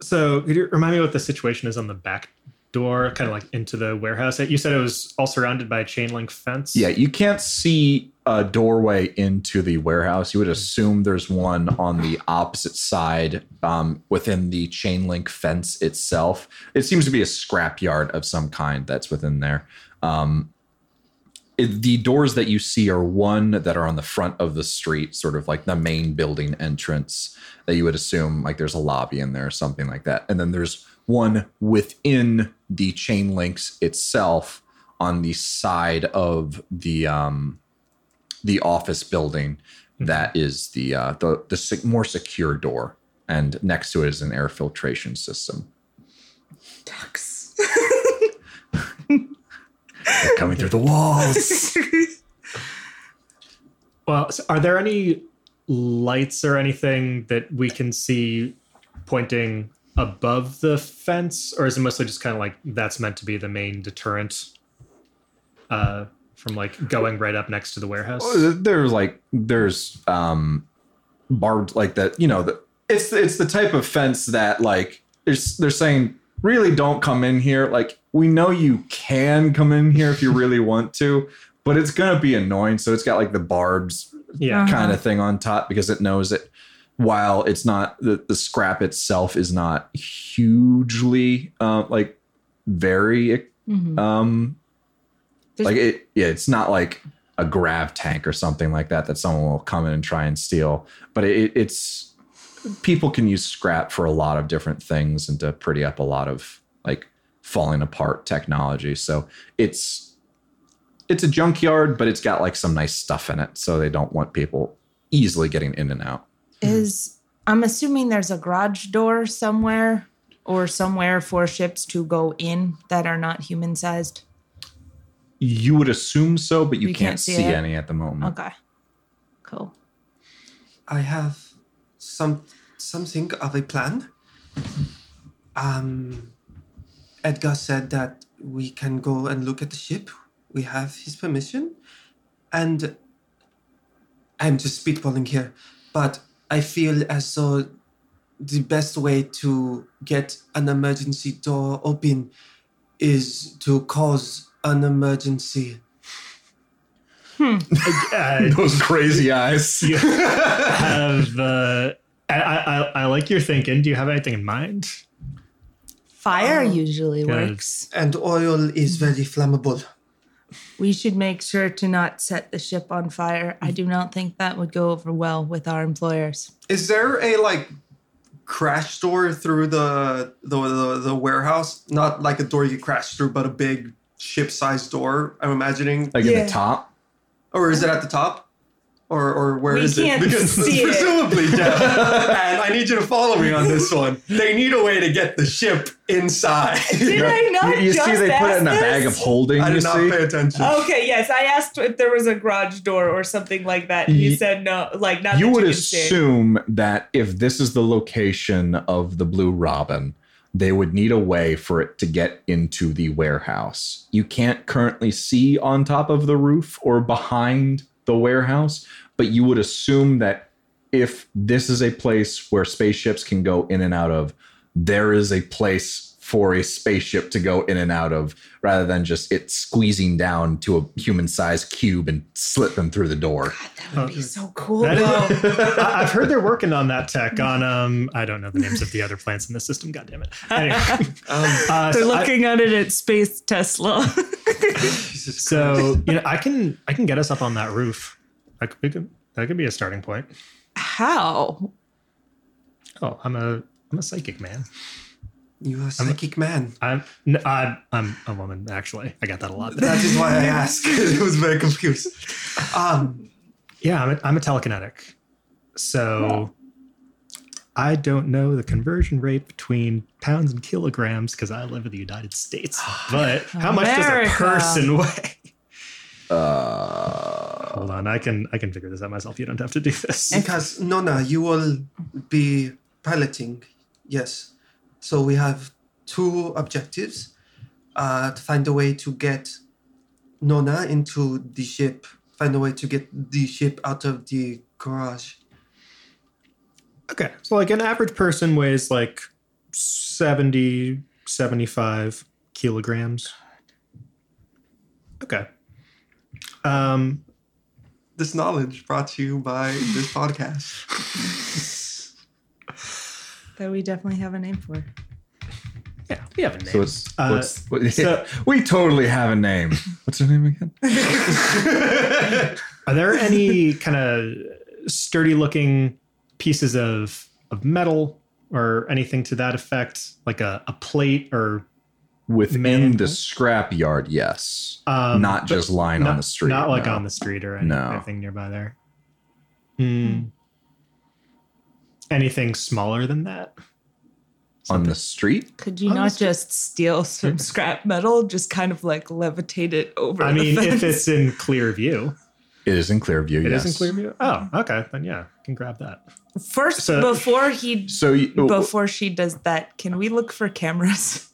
So, could you remind me what the situation is on the back door, kind of like into the warehouse? You said it was all surrounded by a chain link fence. Yeah, you can't see a doorway into the warehouse. You would assume there's one on the opposite side um, within the chain link fence itself. It seems to be a scrapyard of some kind that's within there. Um, it- the doors that you see are one that are on the front of the street, sort of like the main building entrance that you would assume like there's a lobby in there or something like that. And then there's one within the chain links itself on the side of the um, the office building that is the uh, the the sec- more secure door, and next to it is an air filtration system. Ducks. They're coming through the walls. Well, so are there any lights or anything that we can see pointing above the fence, or is it mostly just kind of like that's meant to be the main deterrent? uh, from like going right up next to the warehouse? There's like there's um barbed like that. You know, the, it's it's the type of fence that like it's, they're saying really don't come in here. Like we know you can come in here if you really want to, but it's gonna be annoying. So it's got like the barbs Yeah. Uh-huh. kind of thing on top because it knows that while it's not the, the scrap itself is not hugely uh, like very Mhm. um There's- like it yeah it's not like a grav tank or something like that that someone will come in and try and steal but it, it's people can use scrap for a lot of different things and to pretty up a lot of like falling apart technology so it's it's a junkyard but it's got like some nice stuff in it so they don't want people easily getting in and out Is I'm assuming there's a garage door somewhere or somewhere for ships to go in that are not human sized. you would assume so but you, You can't, can't see see, any at the moment Okay. Cool. I have some something of a plan. Um, Edgar said that we can go and look at the ship. We have his permission, and I'm just spitballing here, but I feel as though the best way to get an emergency door open is to cause an emergency. Uh, those crazy eyes you have uh, I, I, I like your thinking. Do you have anything in mind? Fire Oh, usually works. And oil is very flammable. We should make sure to not set the ship on fire. I do not think that would go over well with our employers. Is there a like crash door through the the the, the warehouse? Not like a door you crash through, but a big ship-sized door. I'm imagining, like in Yeah. the top or is it at the top, or or where We is can't it? Because see it. presumably, Jeff, and I need you to follow me on this one. They need a way to get the ship inside. Did I not you, you see just they put it in a bag of holding I you did not see pay attention. Okay, yes, I asked if there was a garage door or something like that. and You Ye- said no, like not. you that would you can see. assume that if this is the location of the blue robin they would need a way for it to get into the warehouse you can't currently see on top of the roof or behind the warehouse but you would assume that if this is a place where spaceships can go in and out of there is a place for a spaceship to go in and out of rather than just it squeezing down to a human sized cube and slipping through the door God, That would be so cool. That is- though. I, I've heard they're working on that tech on um I don't know the names of the other plants in the system. God damn it. Anyway, Um, uh, They're so I- looking at it at Space Tesla. So you know I can I can get us up on that roof. That could, we could- that could be a starting point. How? Oh, I'm a I'm a psychic man. you are a psychic man. I'm n- I'm, I'm a woman actually. I got that a lot. That is why I asked. it was very confused. Um, Yeah, I'm a, I'm a telekinetic. So I don't know the conversion rate between pounds and kilograms because I live in the United States. But how much does a person weigh? uh Hold on, I can I can figure this out myself. You don't have to do this. because Nona, you will be piloting. Yes. So we have two objectives: uh, to find a way to get Nona into the ship, find a way to get the ship out of the garage. Okay. So like an average person weighs like 70, 75 kilograms. Okay. Um This knowledge brought to you by this podcast. That we definitely have a name for. yeah, we have a name. So it's, Uh, what's, what, so- we totally have a name. What's her name again? Are there any kind of sturdy looking pieces of of metal or anything to that effect? Like a, a plate or Within Man- the scrap yard, yes. um not just lying not, on the street. Not like no. on the street or any, No. anything nearby there. Hmm. Anything smaller than that? on the street. Could you On not just steal some scrap metal, just kind of like levitate it over? I the mean, if it's in clear view, It is in clear view. it is yes. in clear view. Oh, okay, then yeah, can grab that. first so- before he So you, before she does that, can we look for cameras?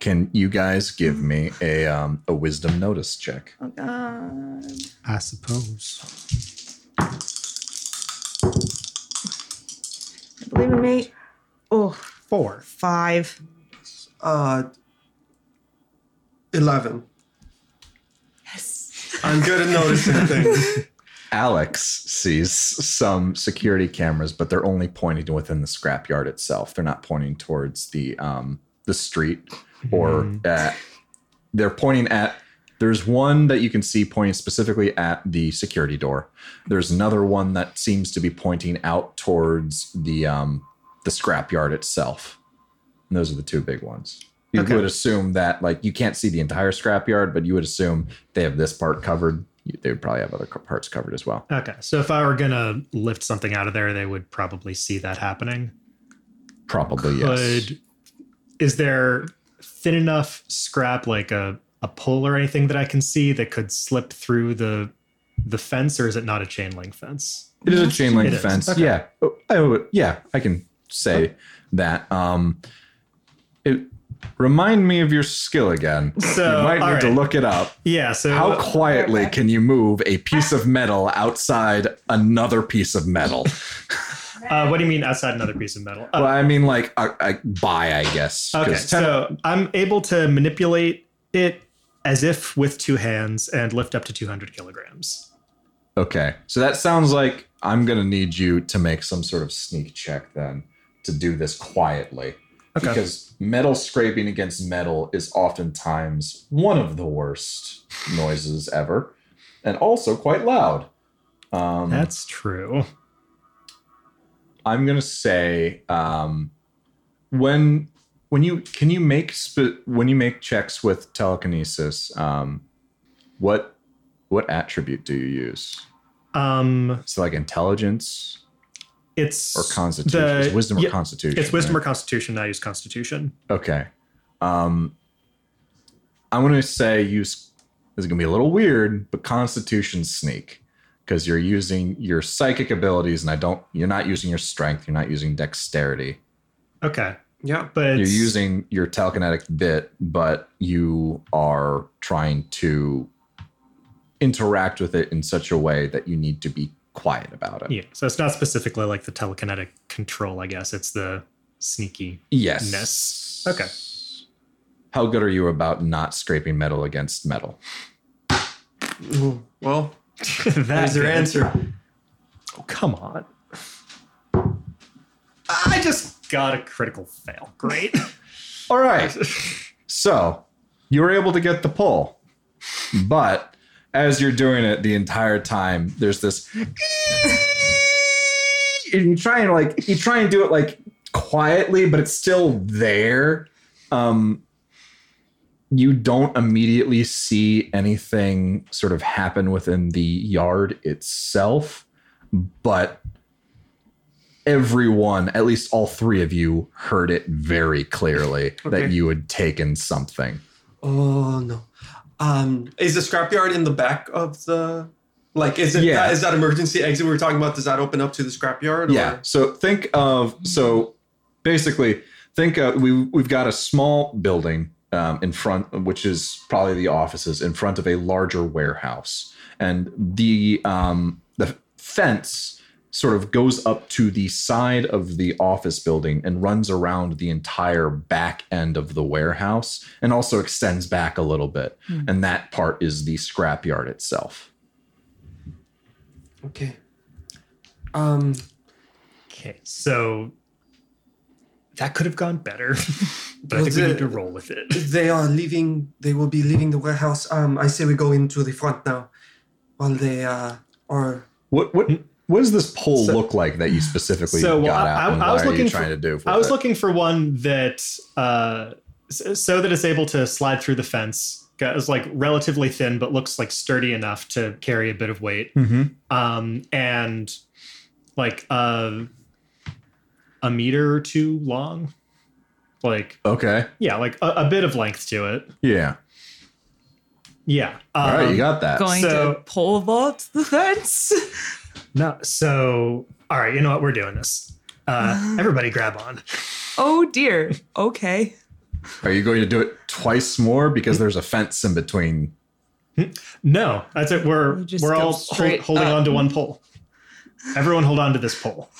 Can you guys give me a um, a wisdom notice check? Oh god. I suppose. Believe in me. Oh, Four. five. Uh, 11. Yes. I'm good at noticing things. Alex sees some security cameras, but they're only pointing within the scrapyard itself. They're not pointing towards the um, the street or at. They're pointing at. There's one that you can see pointing specifically at the security door. There's another one that seems to be pointing out towards the um, the scrapyard itself. And those are the two big ones. You Okay. would assume that like you can't see the entire scrapyard, but you would assume they have this part covered. They would probably have other parts covered as well. Okay, so if I were gonna lift something out of there, they would probably see that happening. Probably yes. Could is there thin enough scrap, like a a pole or anything that I can see that could slip through the the fence, or is it not a chain link fence? It is a chain link It is. fence. Okay. Yeah. Oh, I would, yeah, I can say that. Um, it remind me of your skill again. So, you might all need to look it up. Yeah. So How quietly can you move a piece of metal outside another piece of metal? uh, what do you mean outside another piece of metal? Uh, well, I mean, like a, a by, I guess. Okay, so I'm able to manipulate it as if with two hands and lift up to 200 kilograms. okay. So that sounds like I'm gonna need you to make some sort of sneak check then to do this quietly. Okay. because metal scraping against metal is oftentimes one of the worst noises ever and also quite loud um, That's true. I'm gonna say um, when when you can you make sp- when you make checks with telekinesis um, what what attribute do you use Um, so like intelligence it's or constitution the- It's wisdom or yeah, constitution It's wisdom right? or constitution. I use constitution. Okay. Um I'm gonna say use this is gonna be a little weird, but constitution sneak. Because you're using your psychic abilities and I don't you're not using your strength, you're not using dexterity. Okay, Yeah. but You're using your telekinetic bit, but you are trying to interact with it in such a way that you need to be quiet about it. yeah. So it's not specifically like the telekinetic control. I guess it's the sneaky. Yes. Ness. Okay. How good are you about not scraping metal against metal? Well, that there's your answer. Oh, come on. I just got a critical fail. Great. All right. So you were able to get the pull, but as you're doing it the entire time, there's this. And you try and like you try and do it like quietly, but it's still there. Um, you don't immediately see anything sort of happen within the yard itself, but everyone, at least all three of you, heard it very clearly that you had taken something. Oh no. Um, is the scrapyard in the back of the? Like, is it? Yeah. Is that emergency exit we were talking about? Does that open up to the scrapyard? Yeah. So think of so basically think of we we've got a small building um, in front, which is probably the offices in front of a larger warehouse, and the um, the fence sort of goes up to the side of the office building and runs around the entire back end of the warehouse and also extends back a little bit and that part is the scrapyard itself Okay. Um. Okay, so that could have gone better, but I Well, think we need to roll with it. They are leaving. They will be leaving the warehouse. Um. I say we go into the front now, while they uh are. What what what does this pole So- look like that you specifically So, well, got I- out? I- and I was looking you for- trying to do? I was it? looking for one that uh, so that it's able to slide through the fence. Is like relatively thin, but looks like sturdy enough to carry a bit of weight. Mhm. Um, and like uh, a meter or two long. Like Okay. yeah, like a, a bit of length to it. Yeah. Yeah. All right, Um, you got that. Going So- to pole vault the fence. No, so all right, you know what? We're doing this. Uh, everybody, grab on. Oh dear. Okay. Are you going to do it twice more because there's a fence in between? No, that's it. We're We just we're all straight hol- holding up. on to one pole. Everyone hold on to this pole.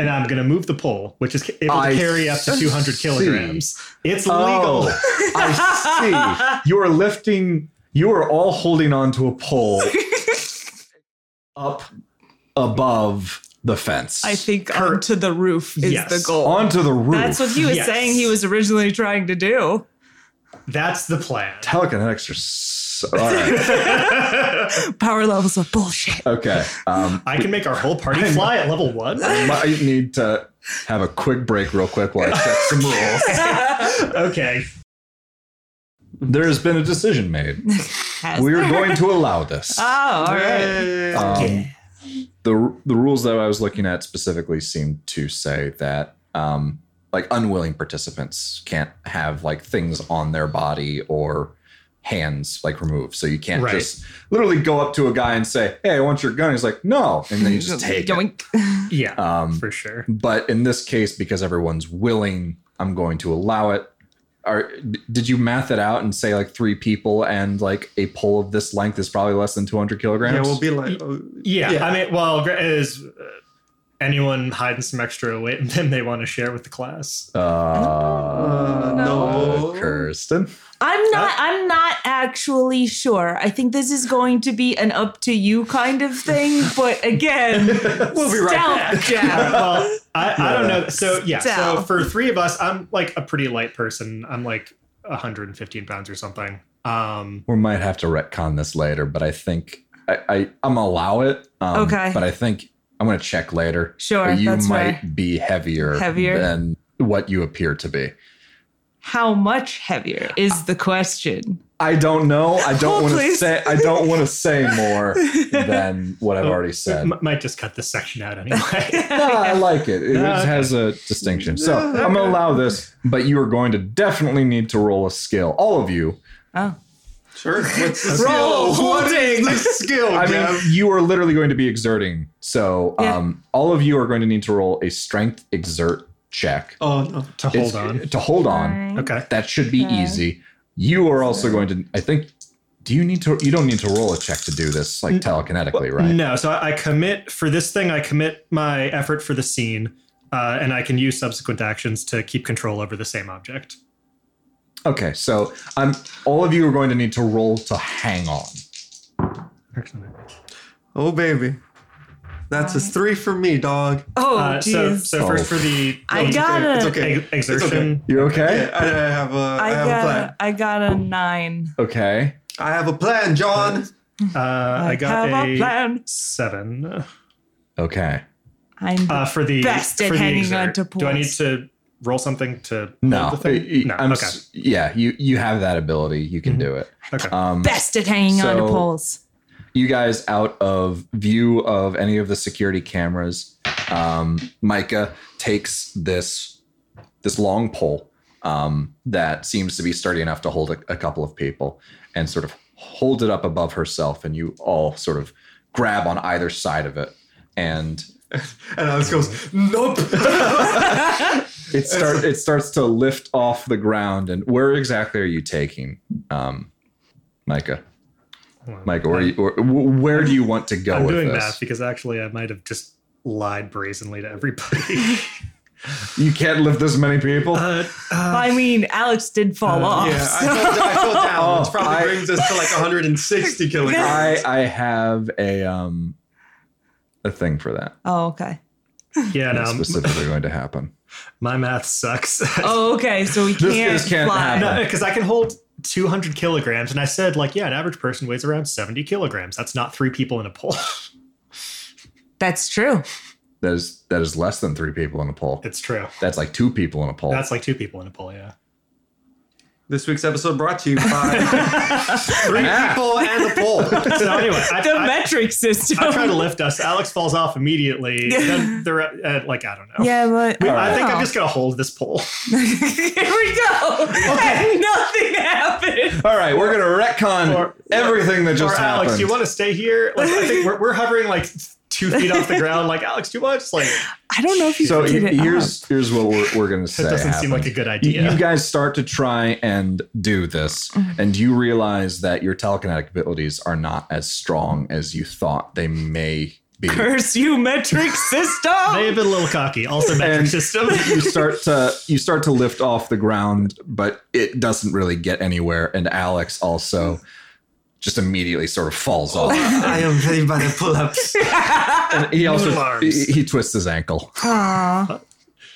And I'm going to move the pole, which is able to I carry up to see. 200 kilograms. It's oh, legal. Oh, I see. You are lifting. You are all holding onto a pole up above the fence. I think onto the roof is Yes. the goal. onto the roof. That's what he was Yes. saying he was originally trying to do. That's the plan. telekinetics are. So, all right. Power levels of bullshit. Okay. Um, I can make our whole party fly at level one. might need to have a quick break, real quick, while I check some rules. okay. There has been a decision made. We are going to allow this. Oh, all right. Yay. Um, the the rules that I was looking at specifically seem to say that um, like unwilling participants can't have like things on their body or hands like removed. So you can't Right. just literally go up to a guy and say, "Hey, I want your gun." He's like, "No," and then you just take it. Yeah, Um, for sure. but in this case, because everyone's willing, I'm going to allow it. Are, did you math it out and say like three people and like a pole of this length is probably less than 200 kilograms? Yeah, we'll be like, oh, Yeah, I mean, well, is uh, anyone hiding some extra weight and then they want to share with the class? Uh, Uh, no. Kirsten. I'm not. I'm not actually sure. I think this is going to be an up to you kind of thing. But again, We'll be right stealth back. jab. well, I, I don't know. So yeah, so for three of us, I'm like a pretty light person. I'm like 115 pounds or something. Um, We might have to retcon this later, but I think I, I I'm allow it. Um, Okay. But I think I'm gonna check later. Sure, But you that's might fair. be heavier, Heavier? than what you appear to be. How much heavier is the question? I don't know. I Oh, don't want to say. I don't want to say more than what I've already said. m- might just cut this section out anyway. No, I like it. It No, okay. has a distinction. So I'm gonna allow this, but you are going to definitely need to roll a skill. All of you. Oh, Sure. What's the Roll skill? What is holding. the skill? I mean, you are literally going to be exerting. So Yeah. um, all of you are going to need to roll a strength exert check oh no. to It's- hold on. To hold on. Okay. That should be Okay. easy. You are also going to. I think. Do you need to? You don't need to roll a check to do this, like telekinetically, right? No, so I, I commit for this thing. I commit my effort for the scene, uh, and I can use subsequent actions to keep control over the same object. Okay, so I'm. All of you are going to need to roll to hang on. Oh baby. That's a three for me, dog. Oh, Uh, so, jeez. so first for the I it's got okay. It's a- okay. ex- exertion. You okay? Yeah, I, I have a. I, I have a got. plan. I got a nine. Okay. I have a plan, John. Uh, I got have a, a plan. seven Okay. I'm uh, for the Best at for the hanging exert. onto Do I need to roll something to No. the thing? I- I- no. I'm okay. s- yeah, you you have that ability. You can do it. Okay. Um, best at hanging on to poles. You guys out of view of any of the security cameras. Um, Micah takes this this long pole um, that seems to be sturdy enough to hold a, a couple of people, and sort of hold it up above herself, and you all sort of grab on either side of it, and And Alex goes, Nope. it start it starts to lift off the ground. And where exactly are you taking, um, Micah? Micah, where, you, where, where do you want to go I'm with doing this? math because actually I might have just lied brazenly to everybody. You can't lift this many people. uh, uh, I mean, Alex did fall off. yeah, I so- fell, I fell down, which Oh, probably I- brings us to like 160 kilograms. I I have a um a thing for that. oh, okay. yeah, no, That's specifically going to happen. my math sucks. Oh, okay. So we can't, this can't fly. happen. No, because I can hold 200 kilograms, and I said like, yeah, an average person weighs around 70 kilograms. That's not three people in a pole. That's true. That is that is less than three people in a pole. it's true. That's like two people in a pole. That's like two people in a pole. Yeah. This week's episode brought to you by three people and the pole. So anyway, I, The I, metric system. I try to lift us. Alex falls off immediately. Then they're uh, like, I don't know. Yeah, but I think I'm just gonna hold this pole. Here we go. Nothing happened. All right, we're gonna retcon Or- everything that just or happened. Alex, you want to stay here? Like, I think we're, we're hovering like two feet off the ground. Like Alex, too much. Like I don't know if you So did it here's up. here's what we're, we're gonna say. it doesn't seem like a good You- idea. You guys start to try and do this, Mm-hmm. and you realize that your telekinetic abilities are not as strong as you thought they may be. curse you metric system. They have been a little cocky. Also, metric And system. you start to you start to lift off the ground, but it doesn't really get anywhere. And Alex also just immediately sort of falls off. I am very bad at pull-ups. And he also he, he twists his ankle. Aw.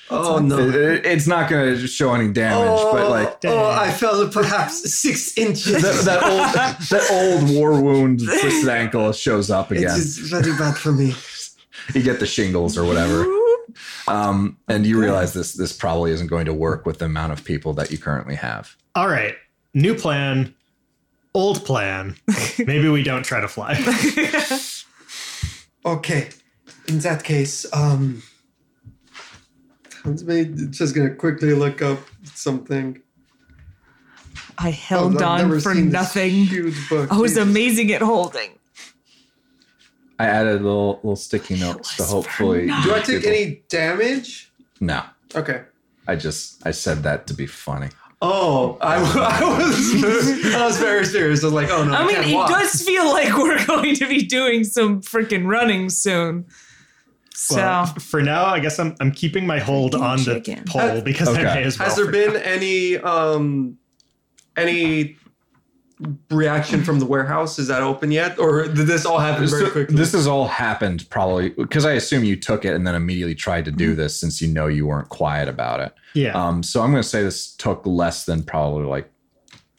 Oh no. It- it- it's not going to show any damage, but like oh, I fell perhaps six inches. that, that old that old war wound twisted ankle shows up again. is very bad for me. You get the shingles or whatever. Um, and you realize this this probably isn't going to work with the amount of people that you currently have. All right, new plan, old plan. Maybe we don't try to fly. Okay, in that case, um, let's me just gonna quickly look up something. I held Oh, on for nothing. Huge book. I was Jesus. amazing at holding. I added little little sticky notes to hopefully. Do I take any damage? No, Okay. I just I said that to be funny. Oh, I, I was I was very serious. I was like, oh no, I, I mean, can't it walk. does feel like we're going to be doing some freaking running soon. So Well, for now, I guess I'm I'm keeping my hold Freaking on the chicken. pole because Okay. I may as well. Has there been now. any um any reaction from the warehouse? Is that open yet, or did this all happen very quickly? this has all happened probably because I assume you took it and then immediately tried to Mm-hmm. do this since you know you weren't quiet about it. Yeah. Um, so I'm going to say this took less than probably like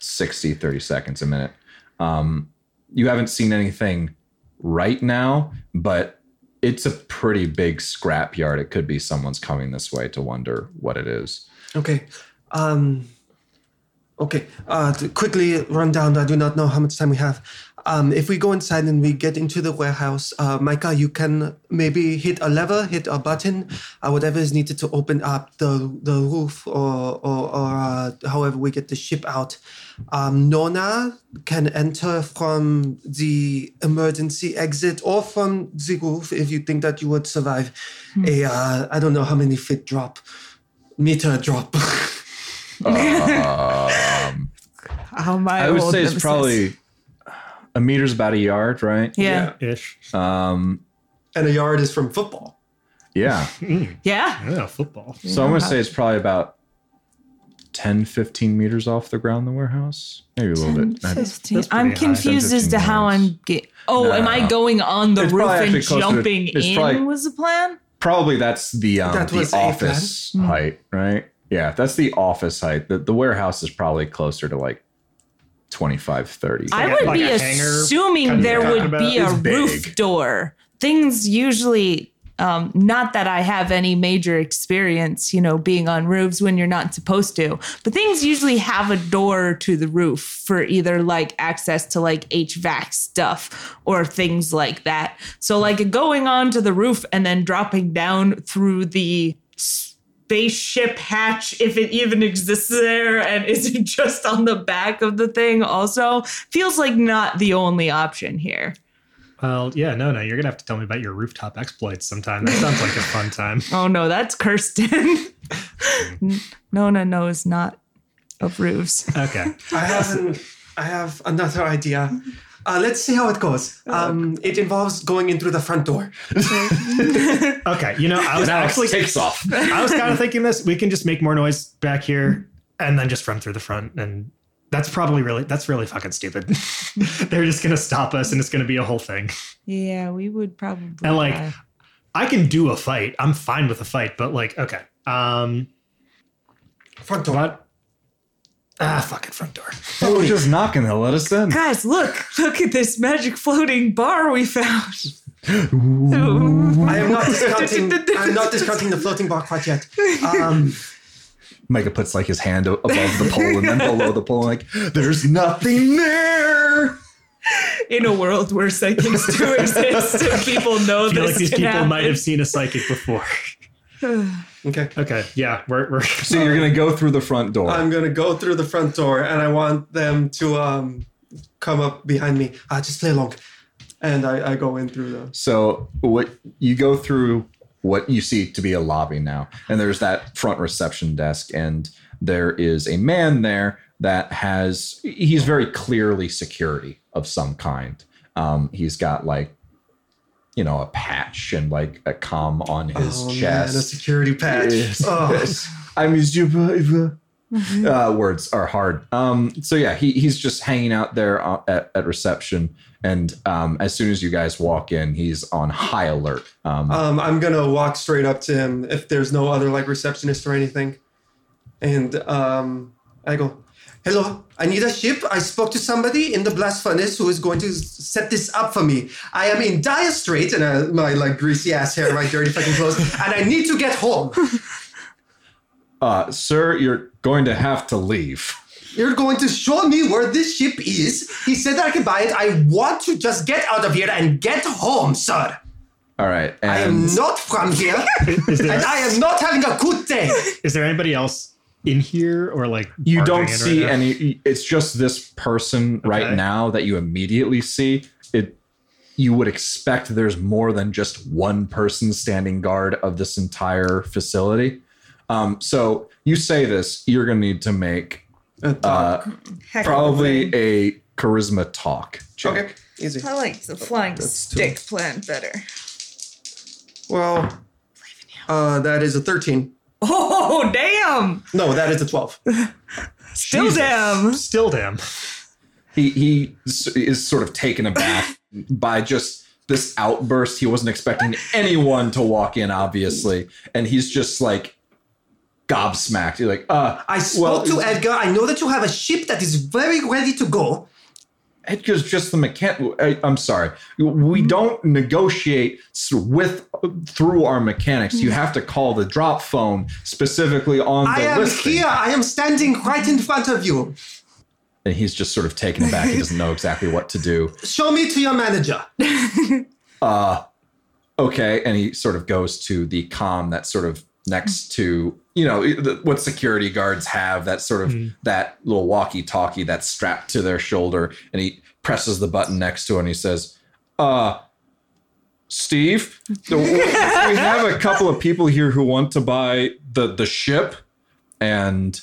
60, 30 seconds a minute. Um, you haven't seen anything right now, but it's a pretty big scrap yard. It could be someone's coming this way to wonder what it is. Okay. Um Okay. Uh to quickly run down. I do not know how much time we have. Um if we go inside and we get into the warehouse, uh Micah, you can maybe hit a lever, hit a button, uh, whatever is needed to open up the the roof or or, or uh, however we get the ship out. Um, Nona can enter from the emergency exit or from the roof if you think that you would survive a uh, I don't know how many feet drop meter drop. Um, how my I would old say it's nemesis. probably a meter's about a yard, right? yeah. Ish. Um, and a yard is from football. yeah. Mm, Yeah. yeah, football. So I'm going to say it's probably about 10, 15 meters off the ground, the warehouse. Maybe a little bit. I- 15. that's pretty I'm high. confused as to 15 how yards. I'm get. Oh, No, am no, I no. going on the It's roof probably and actually closer to- jumping it's in? probably- was the plan? Probably that's the um, That the was a office height, right? Yeah, that's the office height. The, the warehouse is probably closer to like 25, 30. I Like a- would like be assuming kind of there would be a It's big. roof door. Things usually, um, not that I have any major experience, you know, being on roofs when you're not supposed to, but things usually have a door to the roof for either like access to like HVAC stuff or things like that. So, like going onto the roof and then dropping down through the spaceship hatch if it even exists there and is it just on the back of the thing also feels like not the only option here Well, yeah, no, no. You're gonna have to tell me about your rooftop exploits sometime. That sounds like a fun time. oh no that's kirsten nona knows not of roofs Okay. I have an, I have another idea. Uh, let's see how it goes. Um, it involves going in through the front door. Okay. You know, I was Alex actually takes off. I was kind of thinking this. We can just make more noise back here and then just run through the front. And that's probably really that's really fucking stupid. They're just gonna stop us and it's gonna be a whole thing. yeah we would probably And like uh, I can do a fight. I'm fine with a fight, but like, okay. Um Front door. what? Ah, fucking front door. They were just knocking. They'll let us in. guys look look at this magic floating bar we found I am not discounting. I'm not discounting the floating bar quite yet. Um, Micah puts like his hand above the pole and then below the pole, like, there's nothing there. in a world where psychics do exist people know I feel this like these can people happen. might have seen a psychic before. okay. Okay, yeah, we're we're So you're going to go through the front door. I'm gonna go through the front door, and I want them to um, come up behind me. Uh, just play along. and I, I go in through the. So what you go through what you see to be a lobby now, and there's that front reception desk, and there is a man there that has he's very clearly security of some kind. Um, he's got like you know a patch and like a com on his oh man, a security patch. Yes. Oh. I'm his survivor. Uh, words are hard. Um, so yeah, he he's just hanging out there uh, at, at reception, and um, as soon as you guys walk in, he's on high alert. Um, Um, I'm gonna walk straight up to him if there's no other like receptionist or anything, and um, I go, "Hello, I need a ship. I spoke to somebody in the blast furnace who is going to set this up for me. I am in dire straits and uh, my like greasy ass hair, my dirty fucking clothes, and I need to get home. uh, sir, you're going to have to leave. You're going to show me where this ship is. He said that I can buy it. I want to just get out of here and get home, sir. All right, and I am not from here, and I am not having a good day." is there anybody else in here or like you don't in right see any. It's just this person right now that you immediately see. It. You would expect there's more than just one person standing guard of this entire facility. Um, so you say this, you're going to need to make Uh, uh, Heck of a probably a charisma talk. Check. okay, easy. I like the flying That's two. stick plan better. Well, uh, that is a 13. Oh damn! No, that is a 12. Still Jesus. damn. Still damn. he he is sort of taken aback by just this outburst. He wasn't expecting anyone to walk in, obviously, and he's just like gobsmacked. He's like, uh, I spoke well, to Edgar. I know that you have a ship that is very ready to go. Edgar's just the mechanic. I'm sorry, we don't negotiate with through our mechanics. You have to call the drop phone specifically on the I am listing. here. I am standing right in front of you. And he's just sort of taken aback. He doesn't know exactly what to do. Show me to your manager. uh okay and he sort of goes to the com that's sort of next to you know the, what security guards have that sort of that little walkie talkie that's strapped to their shoulder and he presses the button next to it and he says uh steve we have a couple of people here who want to buy the the ship and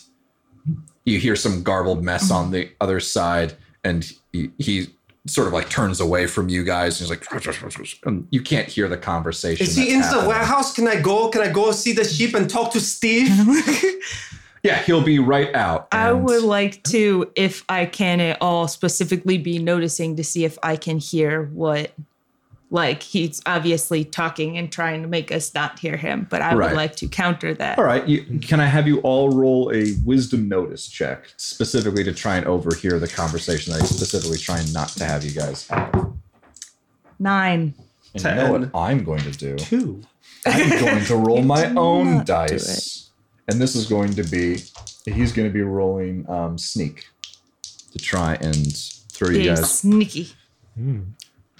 you hear some garbled mess on the other side and he, he sort of like turns away from you guys and he's like and you can't hear the conversation Is he that's in the warehouse? Can I go? Can I go see the sheep and talk to Steve? yeah he'll be right out I would like to, if I can at all, specifically be noticing to see if I can hear what, like he's obviously talking and trying to make us not hear him, but I Right. would like to counter that. all right you, can i have you all roll a wisdom notice check specifically to try and overhear the conversation that he's specifically trying not to have you guys have Nine. and you know what i'm going to do Two. I'm going to roll my own dice. And this is going to be, he's going to be rolling um, sneak to try and throw you guys. sneaky.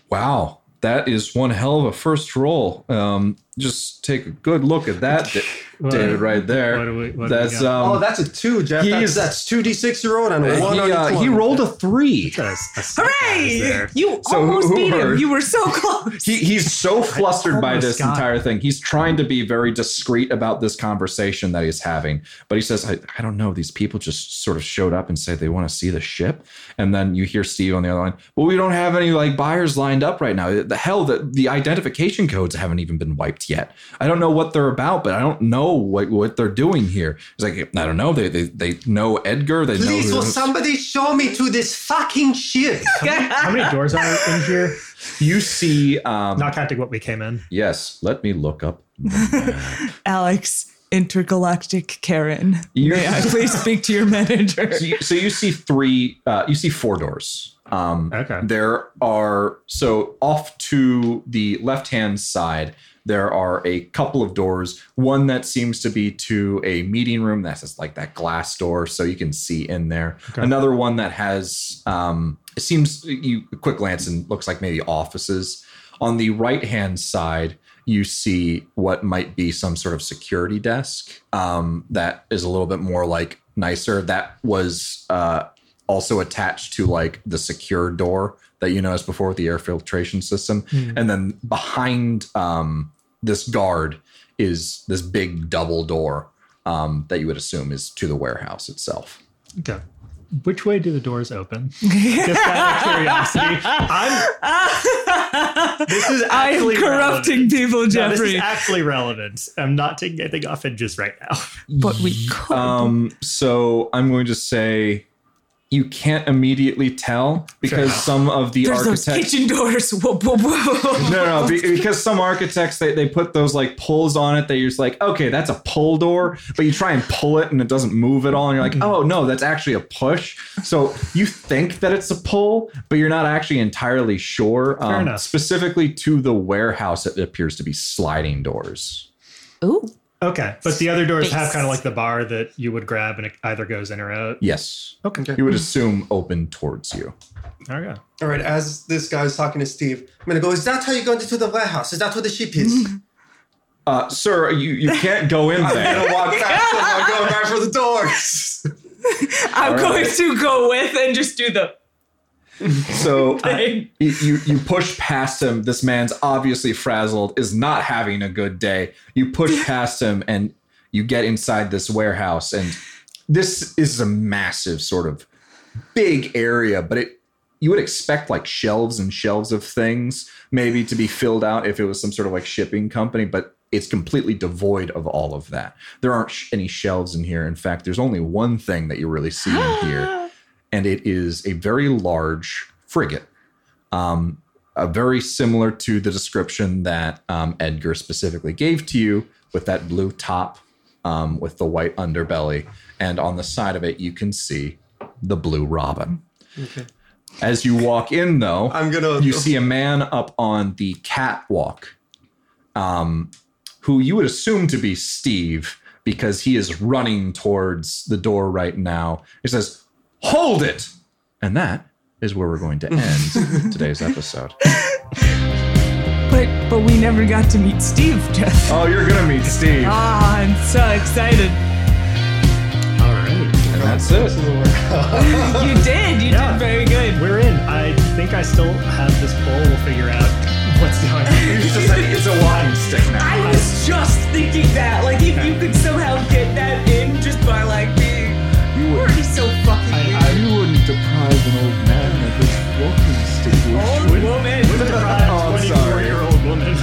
Wow, that is one hell of a first roll. Um, just take a good look at that, What- David, right there. what do we- what do we um, oh, that's a two, Jeff. he's- That's, that's two d6 year old and uh, one he, uh, he rolled a three. That's a Hooray! You So almost who beat him. You were so close. He, he's so flustered by this got entire thing. He's trying to be very discreet about this conversation that he's having. But he says, I, I don't know. These people just sort of showed up and said they want to see the ship. And then you hear Steve on the other line, well, we don't have any like buyers lined up right now. The hell, the, the identification codes haven't even been wiped yet. I don't know what they're about, but I don't know what, what they're doing here. He's like, I don't know. They, they, they know Edgar. They Please, know will who- somebody show me to this fucking ship? How many doors are in here? you see. Um, Not counting what we came in. yes, let me look up. Alex, intergalactic Karen. You- May I please speak to your manager? so you, so you see three uh, you see four doors um Okay. there are so off to the left hand side there are a couple of doors one that seems to be to a meeting room that's just like that glass door so you can see in there Okay. another one that has um it seems you a quick glance and looks like maybe offices on the right hand side you see what might be some sort of security desk um, that is a little bit more like nicer that was uh, also attached to like the secure door that you noticed before with the air filtration system. And then behind um, this guard is this big double door um, that you would assume is to the warehouse itself. Okay. Which way do the doors open? Just out of curiosity. I'm. This is I am corrupting relevant. people, No, this Jeffrey. is actually relevant. I'm not taking anything off it just right now. but we could. Um, so I'm going to say you can't immediately tell because Fair. some of the There's those architects. kitchen doors. Whoa, whoa, whoa. no, no, be- because some architects they, they put those like pulls on it that you're just like, okay, that's a pull door, but you try and pull it and it doesn't move at all, and you're like, oh no, that's actually a push. So you think that it's a pull, but you're not actually entirely sure. Um, enough. Specifically to the warehouse, it appears to be sliding doors. Ooh. Okay, but the other doors have kind of like the bar that you would grab and it either goes in or out. Yes, Okay, you would assume open towards you. there we go. All right, as this guy's talking to Steve, I'm gonna go. Is that how you go into the warehouse? Is that where the ship is? Uh, sir, you, you can't go in there. I'm there. gonna walk past. I'm going back for the doors. I'm All going right. to go with and just do the So you, you push past him. This man's obviously frazzled, is not having a good day. You push past him and you get inside this warehouse, and this is a massive sort of big area, but it you would expect like shelves and shelves of things maybe to be filled out if it was some sort of like shipping company, but it's completely devoid of all of that. There aren't any shelves in here. In fact, there's only one thing that you really see in here and it is a very large frigate. Um, uh, very similar to the description that um, Edgar specifically gave to you with that blue top um, with the white underbelly. And on the side of it, you can see the blue robin. Okay. As you walk in, though, I'm gonna. you see a man up on the catwalk um, who you would assume to be Steve because he is running towards the door right now. He says, Hold it! And that is where we're going to end today's episode. But but we never got to meet Steve, Jeff. Oh, you're going to meet Steve. Ah, I'm so excited. All right, And that's it. You did. You Yeah. did very good. we're in. I think I still have this pole. We'll figure out what's going on. It's just a, it's a walking stick now. I was just thinking that, like, if you could somehow get that in just by like being You would- already so fucking deprive an old man of his walking stick? Old woman deprive 24 year old woman